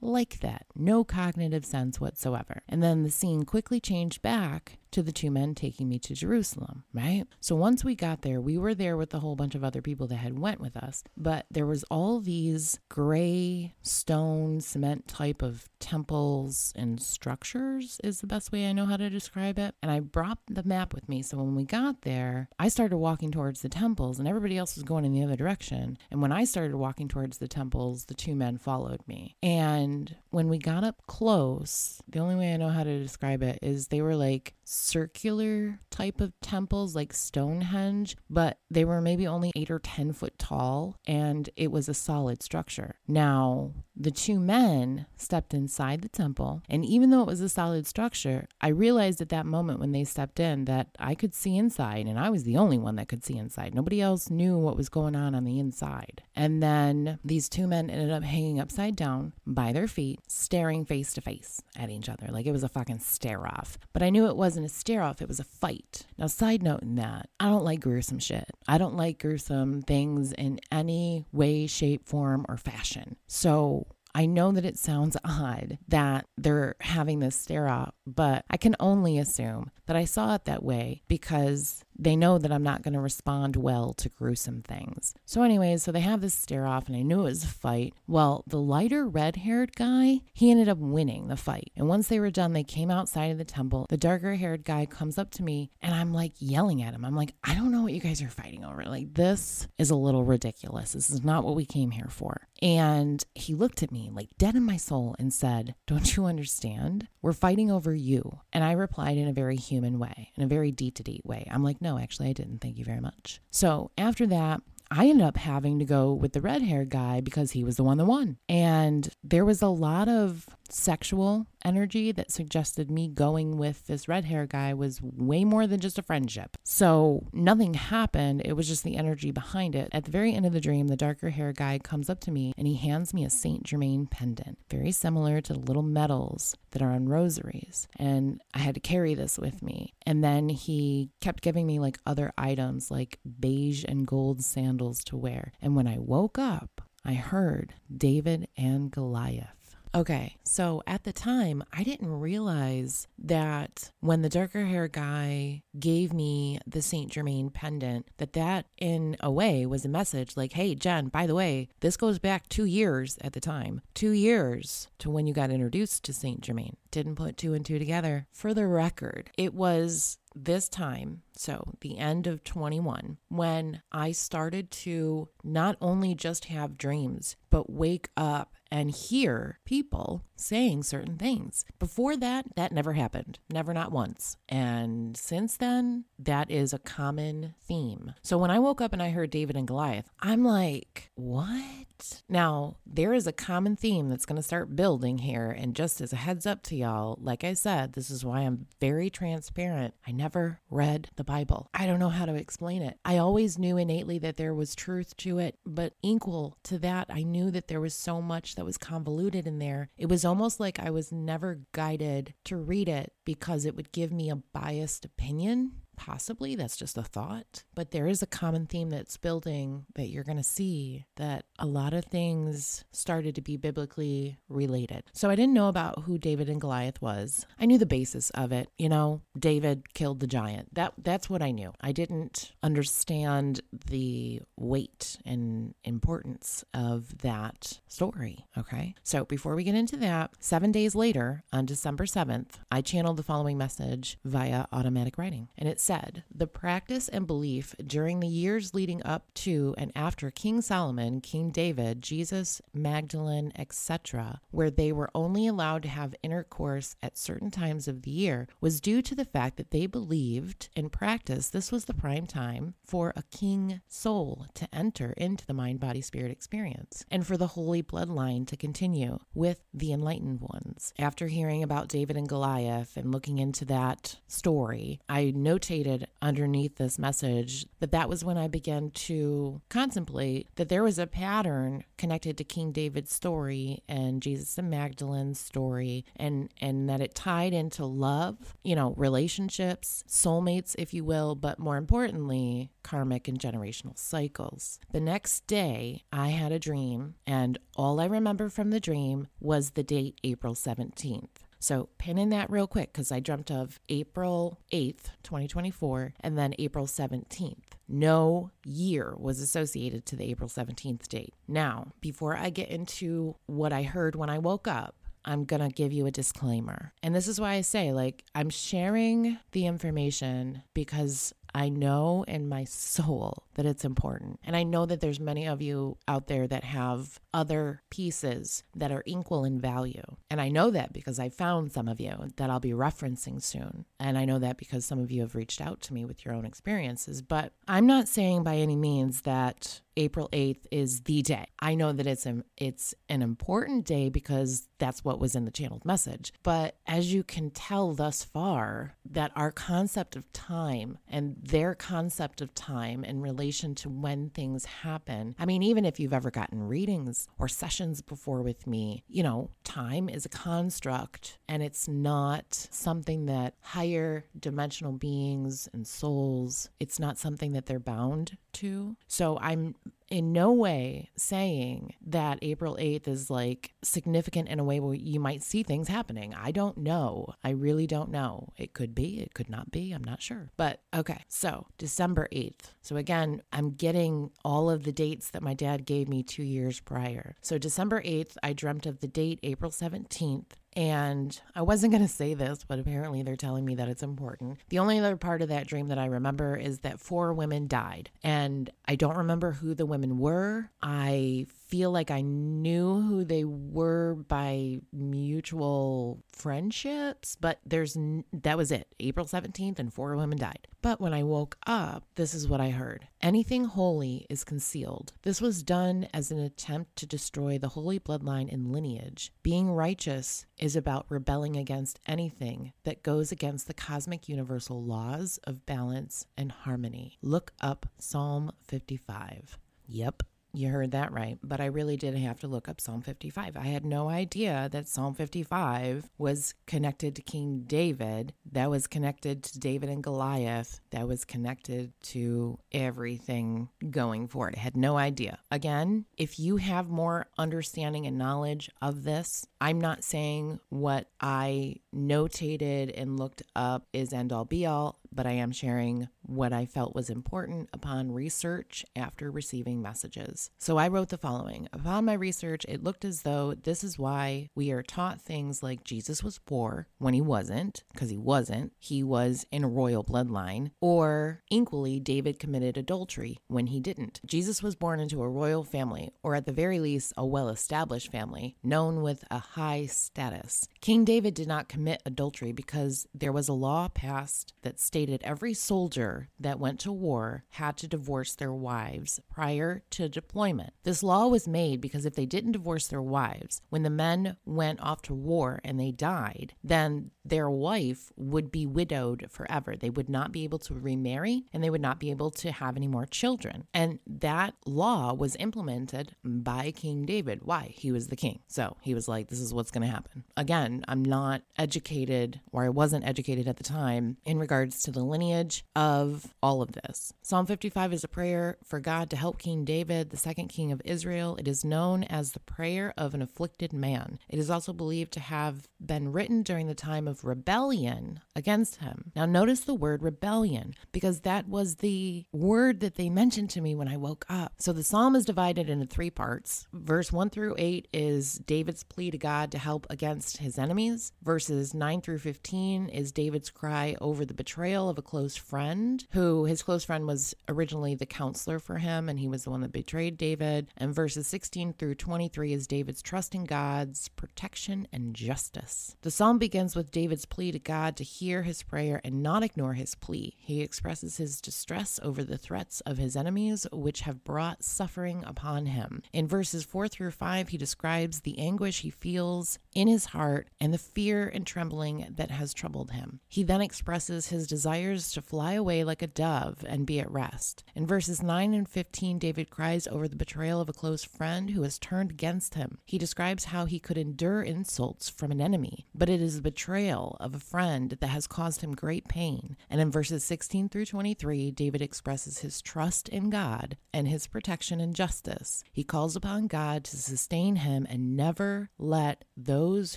like that. No cognitive sense whatsoever. And then the scene quickly changed back to the two men taking me to Jerusalem, right? So once we got there, we were there with a whole bunch of other people that had went with us, but there was all these gray stone cement type of temples and structures is the best way I know how to describe it. And I brought the map with me. So when we got there, I started walking towards the temples and everybody else was going in the other direction. And when I started walking towards the temples, the two men followed me. And when we got up close, the only way I know how to describe it is they were like circular type of temples like Stonehenge, but they were maybe only eight or 10 foot tall and it was a solid structure. Now, the two men stepped inside the temple, and even though it was a solid structure, I realized at that moment when they stepped in that I could see inside, and I was the only one that could see inside. Nobody else knew what was going on on the inside. And then these two men ended up hanging upside down by their feet, staring face to face at each other like it was a fucking stare off. But I knew it wasn't a stare off, it was a fight. Now, side note in that, I don't like gruesome shit. I don't like gruesome things in any way, shape, form, or fashion. So I know that it sounds odd that they're having this stare off, but I can only assume that I saw it that way because they know that I'm not going to respond well to gruesome things. So, anyways, so they have this stare off, and I knew it was a fight. Well, the lighter red haired guy, he ended up winning the fight. And once they were done, they came outside of the temple. The darker haired guy comes up to me, and I'm like yelling at him. I'm like, I don't know what you guys are fighting over. Like, this is a little ridiculous. This is not what we came here for. And he looked at me, like dead in my soul, and said, Don't you understand? We're fighting over you. And I replied in a very human way, in a very deep to deep way. I'm like, No, actually, I didn't. Thank you very much. So after that, I ended up having to go with the red haired guy because he was the one that won. And there was a lot of sexual energy that suggested me going with this red hair guy was way more than just a friendship. So nothing happened. It was just the energy behind it. At the very end of the dream, the darker hair guy comes up to me and he hands me a Saint Germain pendant, very similar to the little medals that are on rosaries. And I had to carry this with me. And then he kept giving me like other items like beige and gold sandals to wear. And when I woke up, I heard David and Goliath. Okay, so at the time, I didn't realize that when the darker hair guy gave me the Saint Germain pendant, that that in a way was a message like, hey, Jenn, by the way, this goes back two years at the time, two years to when you got introduced to Saint Germain. Didn't put two and two together. For the record, it was this time, so the end of 21, when I started to not only just have dreams, but wake up and hear people saying certain things. Before that, that never happened, never, not once. And since then, that is a common theme. So when I woke up and I heard David and Goliath, I'm like, what? Now, there is a common theme that's going to start building here. And just as a heads up to y'all, like I said, this is why I'm very transparent. I never read the Bible. I don't know how to explain it. I always knew innately that there was truth to it, but equal to that, I knew that there was so much that was convoluted in there. It was almost like I was never guided to read it because it would give me a biased opinion Possibly that's just a thought, but there is a common theme that's building that you're going to see that a lot of things started to be biblically related. So I didn't know about who David and Goliath was. I knew the basis of it. You know, David killed the giant. That that's what I knew. I didn't understand the weight and importance of that story, okay? So before we get into that, 7 days later on December 7th, I channeled the following message via automatic writing. And it's said, the practice and belief during the years leading up to and after King Solomon, King David, Jesus, Magdalene, etc., where they were only allowed to have intercourse at certain times of the year, was due to the fact that they believed in practice this was the prime time for a king soul to enter into the mind body spirit experience and for the holy bloodline to continue with the enlightened ones. After hearing about David and Goliath and looking into that story, I notated underneath this message that that was when I began to contemplate that there was a pattern connected to King David's story and Jesus and Magdalene's story and and that it tied into love, you know, relationships, soulmates if you will, but more importantly, karmic and generational cycles. The next day, I had a dream and all I remember from the dream was the date April 17th. So pin in that real quick because I dreamt of April 8th, 2024, and then April 17th. No year was associated to the April 17th date. Now, before I get into what I heard when I woke up, I'm going to give you a disclaimer. And this is why I say, like, I'm sharing the information because I know in my soul that it's important. And I know that there's many of you out there that have other pieces that are equal in value. And I know that because I found some of you that I'll be referencing soon. And I know that because some of you have reached out to me with your own experiences. But I'm not saying by any means that April 8th is the day. I know that it's an it's an important day because that's what was in the channeled message. But as you can tell thus far, that our concept of time and their concept of time in relation to when things happen. I mean, even if you've ever gotten readings or sessions before with me, you know, time is a construct and it's not something that higher dimensional beings and souls, it's not something that they're bound to. So I'm in no way saying that April 8th is like significant in a way where you might see things happening. I don't know. I really don't know. It could be, it could not be. I'm not sure. But okay, so December 8th. So again, I'm getting all of the dates that my dad gave me two years prior. So December 8th, I dreamt of the date April 17th. And I wasn't going to say this, but apparently they're telling me that it's important. The only other part of that dream that I remember is that four women died. And I don't remember who the women were. I feel like I knew who they were by mutual friendships, but there's that was it. April 17th and four women died. But when I woke up, this is what I heard. Anything holy is concealed. This was done as an attempt to destroy the holy bloodline and lineage. Being righteous is about rebelling against anything that goes against the cosmic universal laws of balance and harmony. Look up Psalm 55. Yep, you heard that right, but I really did have to look up Psalm 55. I had no idea that Psalm 55 was connected to King David, that was connected to David and Goliath, that was connected to everything going forward. I had no idea. Again, if you have more understanding and knowledge of this, I'm not saying what I notated and looked up is end all be all, but I am sharing what I felt was important upon research after receiving messages. So I wrote the following Upon my research, it looked as though this is why we are taught things like Jesus was poor when he wasn't, because he wasn't. He was in a royal bloodline. Or equally, David committed adultery when he didn't. Jesus was born into a royal family, or at the very least, a well established family, known with a high status. King David did not commit adultery because there was a law passed that stated every soldier that went to war had to divorce their wives prior to deployment. This law was made because if they didn't divorce their wives, when the men went off to war and they died, then their wife would be widowed forever. They would not be able to remarry and they would not be able to have any more children. And that law was implemented by King David. Why? He was the king. So he was like, this is what's going to happen. Again, I'm not educated, or I wasn't educated at the time, in regards to the lineage of all of this. Psalm 55 is a prayer for God to help King David, the second king of Israel. It is known as the prayer of an afflicted man. It is also believed to have been written during the time of rebellion against him. Now, notice the word rebellion because that was the word that they mentioned to me when I woke up. So the psalm is divided into three parts. Verse 1 through 8 is David's plea to God to help against his enemies. Verses 9 through 15 is David's cry over the betrayal of a close friend, who his close friend was originally the counselor for him, and he was the one that betrayed David. And verses 16 through 23 is David's trust in God's protection and justice. The psalm begins with David's plea to God to hear his prayer and not ignore his plea. He expresses his distress over the threats of his enemies, which have brought suffering upon him. In verses 4 through 5, he describes the anguish he feels in his heart and the fear and trembling that has troubled him. He then expresses his desires to fly away like a dove and be at rest. In verses 9 and 15, David cries over the betrayal of a close friend who has turned against him. He describes how he could endure insults from an enemy, but it is the betrayal of a friend that has caused him great pain. And in verses 16 through 23, David expresses his trust in God and his protection and justice. He calls upon God to sustain him and never let those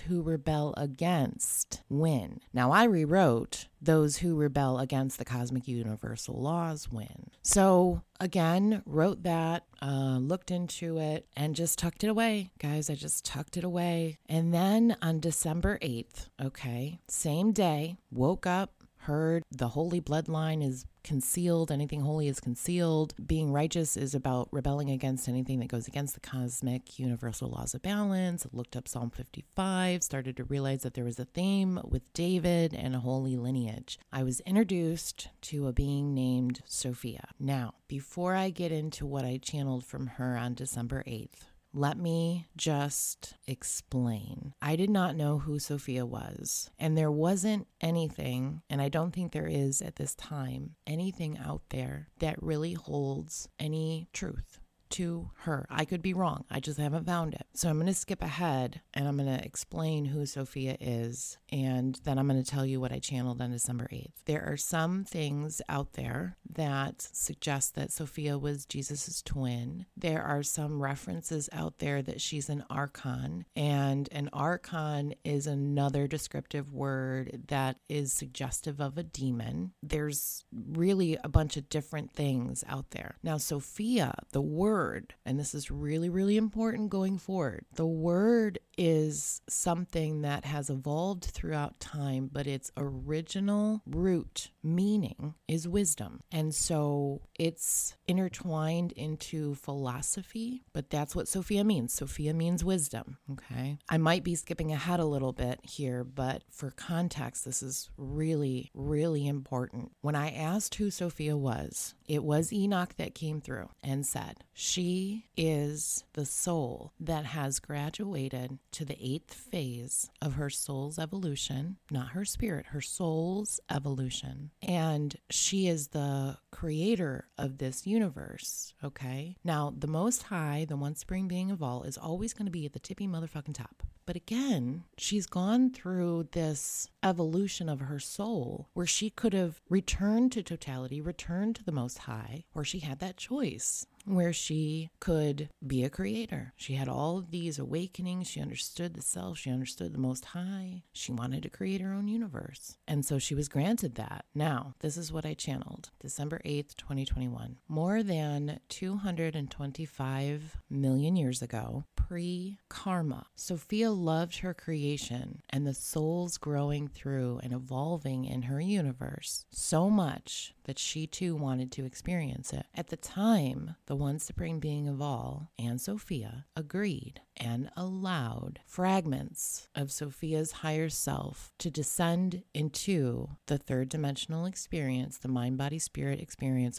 who rebel against win. Now, I rewrote those who rebel against the cosmic universal laws win. So, again, wrote that, uh, looked into it, and just tucked it away. Guys, I just tucked it away. And then on December 8th, okay, same day, woke up, heard the holy bloodline is concealed, anything holy is concealed. Being righteous is about rebelling against anything that goes against the cosmic universal laws of balance. Looked up Psalm 55, started to realize that there was a theme with David and a holy lineage. I was introduced to a being named Sophia. Now, before I get into what I channeled from her on December 8th, let me just explain. I did not know who Sophia was, and there wasn't anything, and I don't think there is at this time, anything out there that really holds any truth to her. I could be wrong. I just haven't found it. So I'm going to skip ahead and I'm going to explain who Sophia is. And then I'm going to tell you what I channeled on December 8th. There are some things out there that suggest that Sophia was Jesus's twin. There are some references out there that she's an archon. And an archon is another descriptive word that is suggestive of a demon. There's really a bunch of different things out there. Now, Sophia, the word, word, and this is really, really important going forward. The word is something that has evolved throughout time, but its original root meaning is wisdom. And so it's intertwined into philosophy, but that's what Sophia means. Sophia means wisdom. Okay. I might be skipping ahead a little bit here, but for context, this is really, really important. When I asked who Sophia was, it was Enoch that came through and said, She is the soul that has graduated to the eighth phase of her soul's evolution, not her spirit, her soul's evolution. And she is the creator of this universe. Okay. Now, the Most High, the one supreme being of all, is always going to be at the tippy motherfucking top. But again, she's gone through this evolution of her soul where she could have returned to totality, returned to the Most High, or she had that choice where she could be a creator. She had all of these awakenings. She understood the self. She understood the Most High. She wanted to create her own universe. And so she was granted that. Now, this is what I channeled December 8th, 2021. More than 225 million years ago, pre karma, Sophia loved her creation and the souls growing through and evolving in her universe so much that she too wanted to experience it. At the time, the one supreme being of all, and Sophia, agreed and allowed fragments of Sophia's higher self to descend into the third dimensional experience, the mind body spirit experience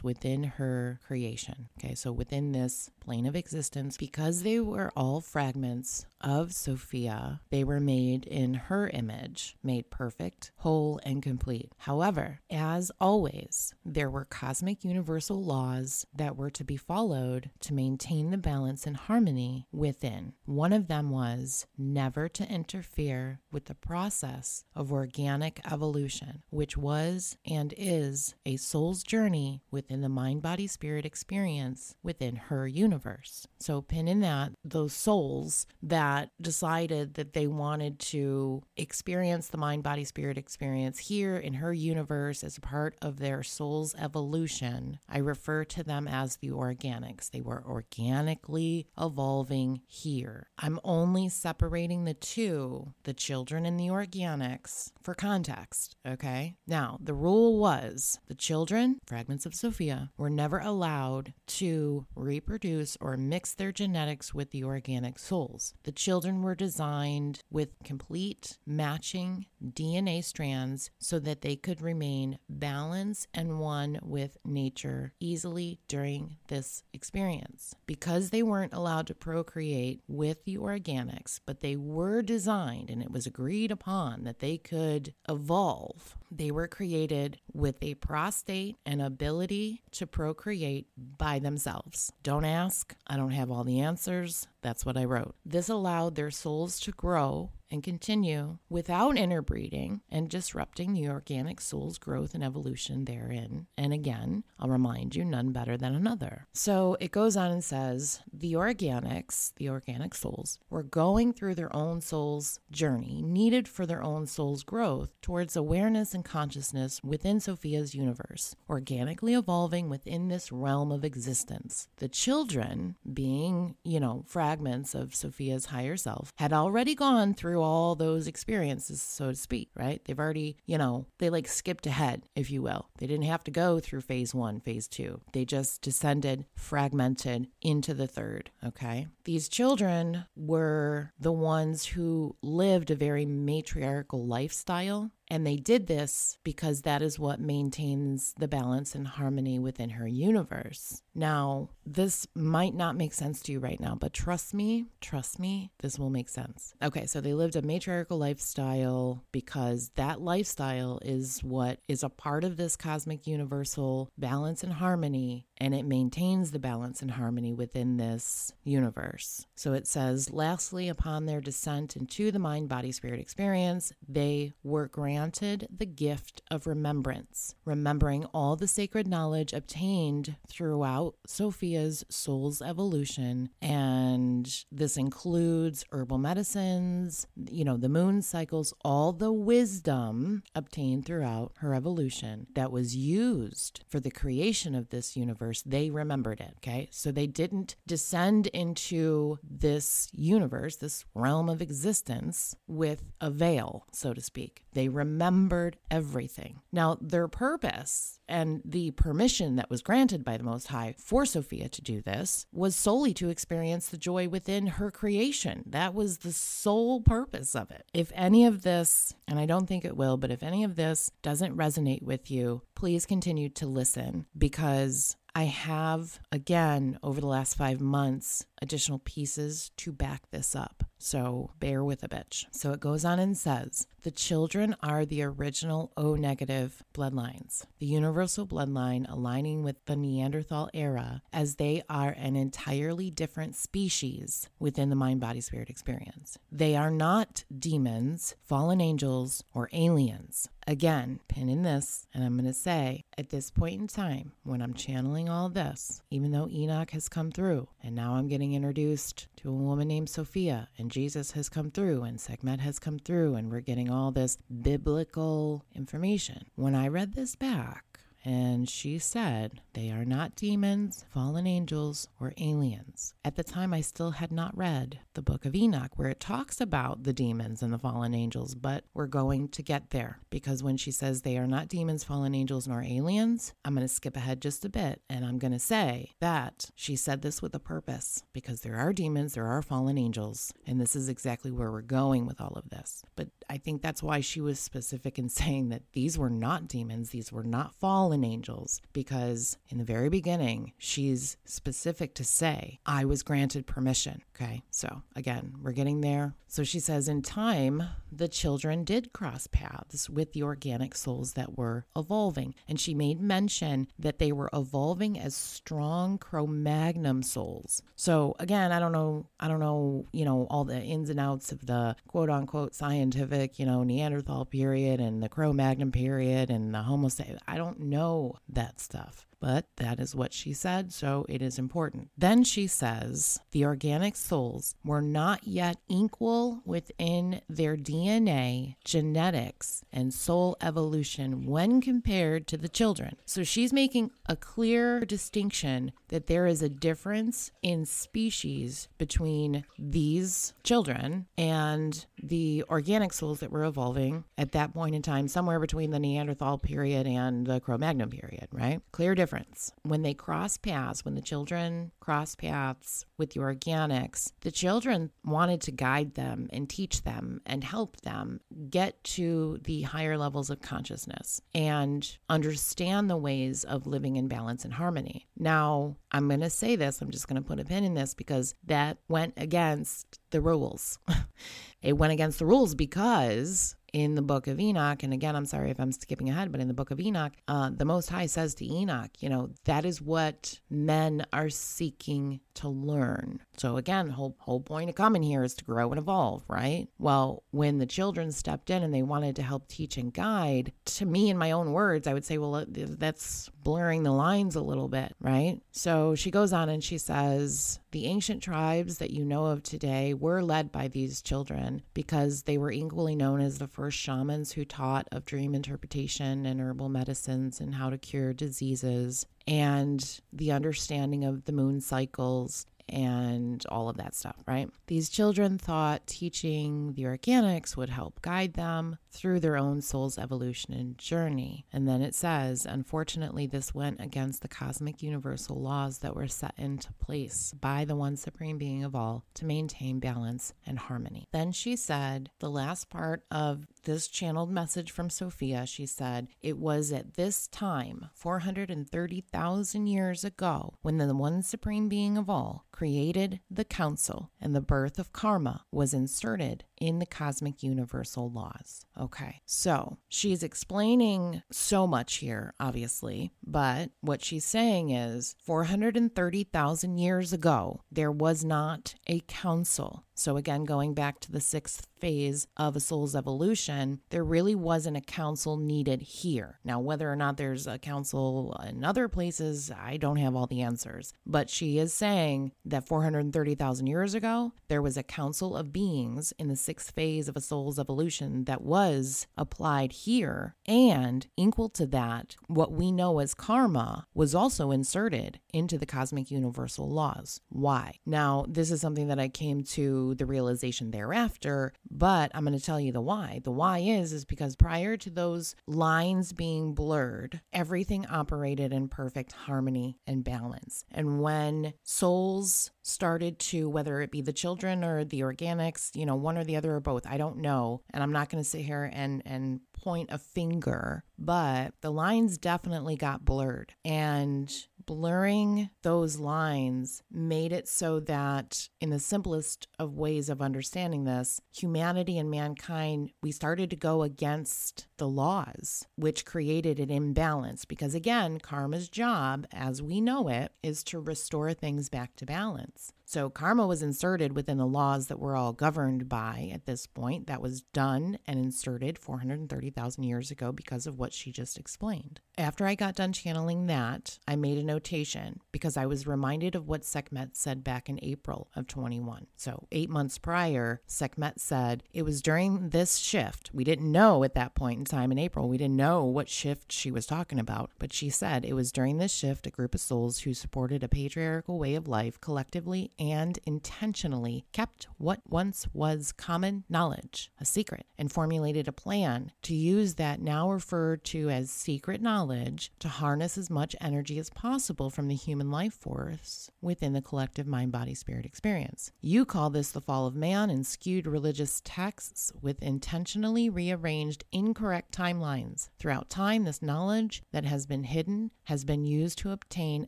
within her creation. Okay, so within this plane of existence, because they were all fragments of Sophia, they were made in her image, made perfect, whole, and complete. However, as always, there were cosmic universal laws that were to be followed to maintain the balance and harmony within. One of them was never to interfere with the process of organic evolution, which was and is a soul's journey within the mind body spirit experience within her universe. So, pin in that those souls that decided that they wanted to experience the mind body spirit experience here in her universe as a part of their soul's evolution, I refer to them as the organics. They were organically evolving here. I'm only separating the two, the children and the organics, for context. Okay. Now, the rule was the children, of Sophia, were never allowed to reproduce or mix their genetics with the organic souls. The children were designed with complete matching DNA strands so that they could remain balanced and one with nature easily during this experience. Because they weren't allowed to procreate with the organics, but they were designed and it was agreed upon that they could evolve. They were created with a prostate and ability to procreate by themselves. Don't ask, I don't have all the answers. That's what I wrote. This allowed their souls to grow and continue without interbreeding and disrupting the organic soul's growth and evolution therein. And again, I'll remind you, none better than another. So it goes on and says the organics, the organic souls, were going through their own soul's journey, needed for their own soul's growth towards awareness and consciousness within Sophia's universe, organically evolving within this realm of existence. The children, being, you know, fragments of Sophia's higher self, had already gone through all those experiences, so to speak, right? They've already, you know, they like skipped ahead, if you will. They didn't have to go through phase one, phase two. They just descended, fragmented into the third, okay? These children were the ones who lived a very matriarchal lifestyle and they did this because that is what maintains the balance and harmony within her universe. Now, this might not make sense to you right now, but trust me, trust me, this will make sense. Okay, so they lived a matriarchal lifestyle because that lifestyle is what is a part of this cosmic universal balance and harmony, and it maintains the balance and harmony within this universe. So it says, lastly, upon their descent into the mind body spirit experience, they were granted the gift of remembrance, remembering all the sacred knowledge obtained throughout Sophia's soul's evolution. And this includes herbal medicines, you know, the moon cycles, all the wisdom obtained throughout her evolution that was used for the creation of this universe. They remembered it. Okay. So they didn't descend into this universe, this realm of existence with a veil, so to speak. They remembered everything. Now, their purpose and the permission that was granted by the Most High for Sophia to do this was solely to experience the joy within her creation. That was the sole purpose of it. If any of this, and I don't think it will, but if any of this doesn't resonate with you, please continue to listen because I have, again, over the last five months, additional pieces to back this up. So bear with a bitch. So it goes on and says the children are the original O negative bloodlines, the universal bloodline aligning with the Neanderthal era, as they are an entirely different species within the mind body spirit experience. They are not demons, fallen angels, or aliens. Again, pin in this, and I'm going to say at this point in time, when I'm channeling all this, even though Enoch has come through, and now I'm getting introduced to a woman named Sophia, and Jesus has come through, and Sekhmet has come through, and we're getting all this biblical information. When I read this back, and she said, They are not demons, fallen angels, or aliens. At the time, I still had not read the book of Enoch, where it talks about the demons and the fallen angels, but we're going to get there because when she says they are not demons, fallen angels, nor aliens, I'm going to skip ahead just a bit and I'm going to say that she said this with a purpose because there are demons, there are fallen angels, and this is exactly where we're going with all of this. But I think that's why she was specific in saying that these were not demons, these were not fallen angels, because in the very beginning, she's specific to say, I was granted permission. Okay, so again, we're getting there. So she says, in time, the children did cross paths with the organic souls that were evolving. And she made mention that they were evolving as strong Cro Magnon souls. So again, I don't know, I don't know, you know, all the ins and outs of the quote unquote scientific, you know, Neanderthal period and the Cro Magnon period and the Homo. I don't know that stuff but that is what she said, so it is important. Then she says the organic souls were not yet equal within their DNA, genetics, and soul evolution when compared to the children. So she's making a clear distinction that there is a difference in species between these children and the organic souls that were evolving at that point in time, somewhere between the Neanderthal period and the Cro Magnon period, right? Clear difference difference. When they cross paths, when the children cross paths with the organics, the children wanted to guide them and teach them and help them get to the higher levels of consciousness and understand the ways of living in balance and harmony. Now, I'm going to say this, I'm just going to put a pin in this because that went against the rules. it went against the rules because in the book of Enoch, and again, I'm sorry if I'm skipping ahead, but in the book of Enoch, uh, the Most High says to Enoch, you know, that is what men are seeking to learn. So again, whole whole point of coming here is to grow and evolve, right? Well, when the children stepped in and they wanted to help teach and guide, to me, in my own words, I would say, well, that's blurring the lines a little bit, right? So she goes on and she says, the ancient tribes that you know of today were led by these children because they were equally known as the first shamans who taught of dream interpretation and herbal medicines and how to cure diseases and the understanding of the moon cycles and all of that stuff, right? These children thought teaching the organics would help guide them through their own soul's evolution and journey. And then it says, unfortunately, this went against the cosmic universal laws that were set into place by the one supreme being of all to maintain balance and harmony. Then she said, the last part of this channeled message from Sophia, she said, it was at this time, 430,000 years ago, when the one supreme being of all created the council and the birth of karma was inserted in the cosmic universal laws. Okay, so she's explaining so much here, obviously, but what she's saying is 430,000 years ago, there was not a council. So, again, going back to the sixth phase of a soul's evolution, there really wasn't a council needed here. Now, whether or not there's a council in other places, I don't have all the answers. But she is saying that 430,000 years ago, there was a council of beings in the sixth phase of a soul's evolution that was applied here. And equal to that, what we know as karma was also inserted into the cosmic universal laws. Why? Now, this is something that I came to the realization thereafter but I'm going to tell you the why. The why is is because prior to those lines being blurred, everything operated in perfect harmony and balance. And when souls started to whether it be the children or the organics, you know, one or the other or both, I don't know, and I'm not going to sit here and and point a finger, but the lines definitely got blurred. And blurring those lines made it so that, in the simplest of ways of understanding this, humanity and mankind, we started to go against the laws, which created an imbalance. Because again, karma's job, as we know it, is to restore things back to balance. So karma was inserted within the laws that we're all governed by at this point. That was done and inserted 430,000 years ago because of what she just explained. After I got done channeling that, I made a notation because I was reminded of what Sekhmet said back in April of 21. So, eight months prior, Sekhmet said it was during this shift. We didn't know at that point in time in April, we didn't know what shift she was talking about, but she said it was during this shift a group of souls who supported a patriarchal way of life collectively and intentionally kept what once was common knowledge, a secret, and formulated a plan to use that now referred to as secret knowledge to harness as much energy as possible from the human life force within the collective mind body spirit experience. You call this the fall of man and skewed religious texts with intentionally rearranged incorrect timelines. Throughout time, this knowledge that has been hidden has been used to obtain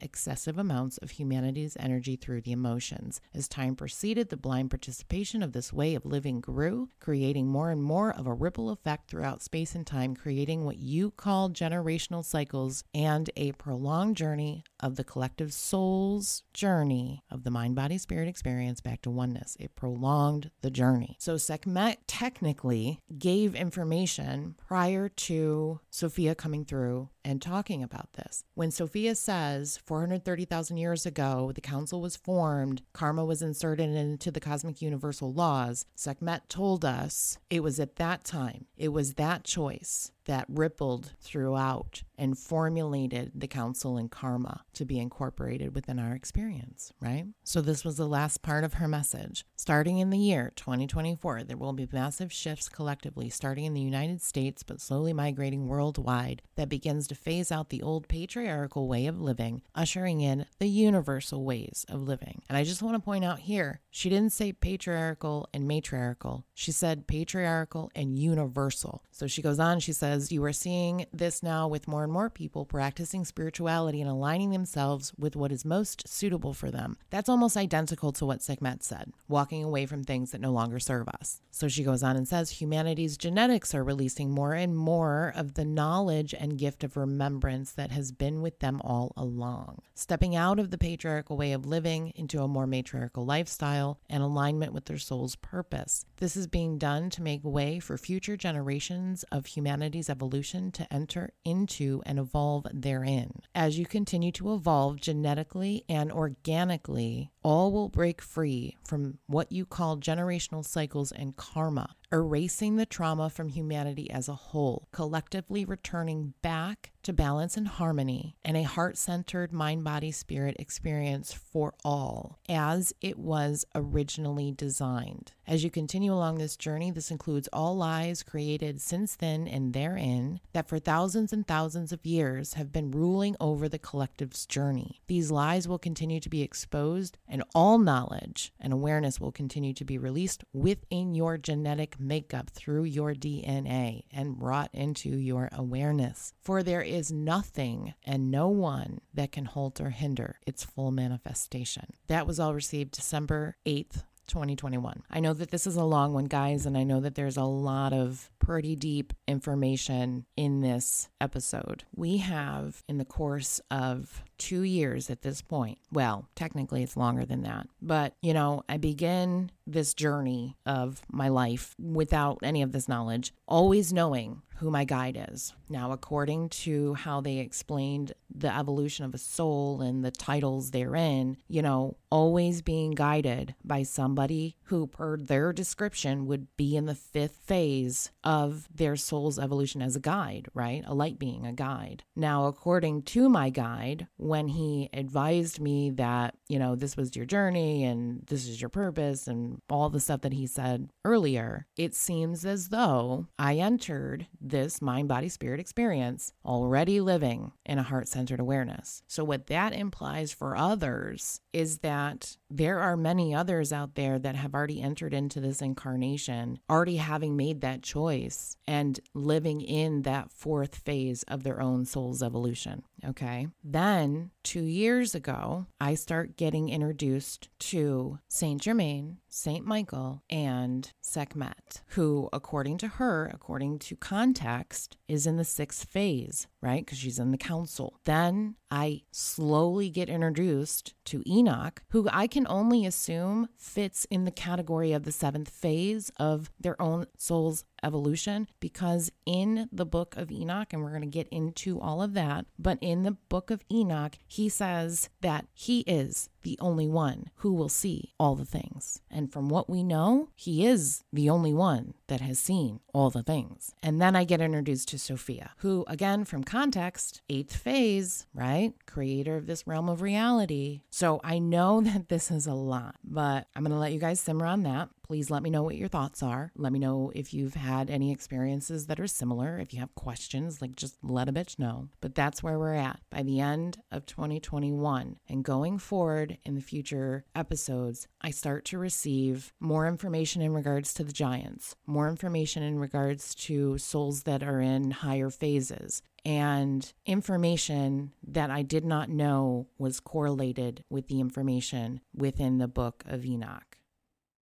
excessive amounts of humanity's energy through the emotions. As time proceeded, the blind participation of this way of living grew, creating more and more of a ripple effect throughout space and time, creating what you call generational cycles and a prolonged journey of the collective soul's journey of the mind body spirit experience back to oneness. It prolonged the journey. So Sekhmet technically gave information prior to Sophia coming through and talking about this. When Sophia says 430,000 years ago the council was formed, karma was inserted into the cosmic universal laws, Sekhmet told us it was at that time, it was that choice that rippled throughout and formulated the council and karma to be incorporated within our experience, right? So, this was the last part of her message. Starting in the year 2024, there will be massive shifts collectively, starting in the United States, but slowly migrating worldwide, that begins to phase out the old patriarchal way of living, ushering in the universal ways of living. And I just want to point out here, she didn't say patriarchal and matriarchal, she said patriarchal and universal. So, she goes on, she says, You are seeing this now with more and more people practicing spirituality and aligning themselves with what is most suitable for them. That's almost identical to what Sekhmet said, walking away from things that no longer serve us. So she goes on and says humanity's genetics are releasing more and more of the knowledge and gift of remembrance that has been with them all along. Stepping out of the patriarchal way of living into a more matriarchal lifestyle and alignment with their soul's purpose. This is being done to make way for future generations of humanity's evolution to enter into and evolve therein. As you continue to evolve genetically and organically, all will break free from what you call generational cycles and karma, erasing the trauma from humanity as a whole, collectively returning back to balance and harmony and a heart centered mind body spirit experience for all, as it was originally designed. As you continue along this journey, this includes all lies created since then and therein that for thousands and thousands of years have been ruling over the collective's journey. These lies will continue to be exposed, and all knowledge and awareness will continue to be released within your genetic makeup through your DNA and brought into your awareness. For there is nothing and no one that can halt or hinder its full manifestation. That was all received December 8th, 2021. I know that this is a long one, guys, and I know that there's a lot of pretty deep information in this episode. We have, in the course of two years at this point, well, technically it's longer than that, but you know, I begin this journey of my life without any of this knowledge, always knowing who my guide is. Now, according to how they explained the evolution of a soul and the titles therein, you know, always being guided by somebody who, per their description, would be in the fifth phase of their soul's evolution as a guide, right? A light being, a guide. Now, according to my guide, when he advised me that, you know, this was your journey and this is your purpose and all the stuff that he said earlier, it seems as though I entered this mind body spirit experience already living in a heart centered awareness. So, what that implies for others is that there are many others out there that have already entered into this incarnation, already having made that choice and living in that fourth phase of their own soul's evolution. Okay. Then two years ago, I start getting introduced to Saint Germain, Saint Michael, and Sekhmet, who, according to her, according to context, is in the sixth phase, right? Because she's in the council. Then I slowly get introduced to Enoch, who I can only assume fits in the category of the seventh phase of their own soul's evolution because in the book of Enoch, and we're going to get into all of that, but in the book of Enoch, he says that he is the only one who will see all the things. And from what we know, he is the only one that has seen all the things. And then I get introduced to Sophia, who, again, from context, eighth phase, right? Creator of this realm of reality. So I know that this is a lot, but I'm going to let you guys simmer on that. Please let me know what your thoughts are. Let me know if you've had any experiences that are similar. If you have questions, like just let a bitch know. But that's where we're at by the end of 2021. And going forward in the future episodes, I start to receive more information in regards to the giants, more information in regards to souls that are in higher phases, and information that I did not know was correlated with the information within the book of Enoch.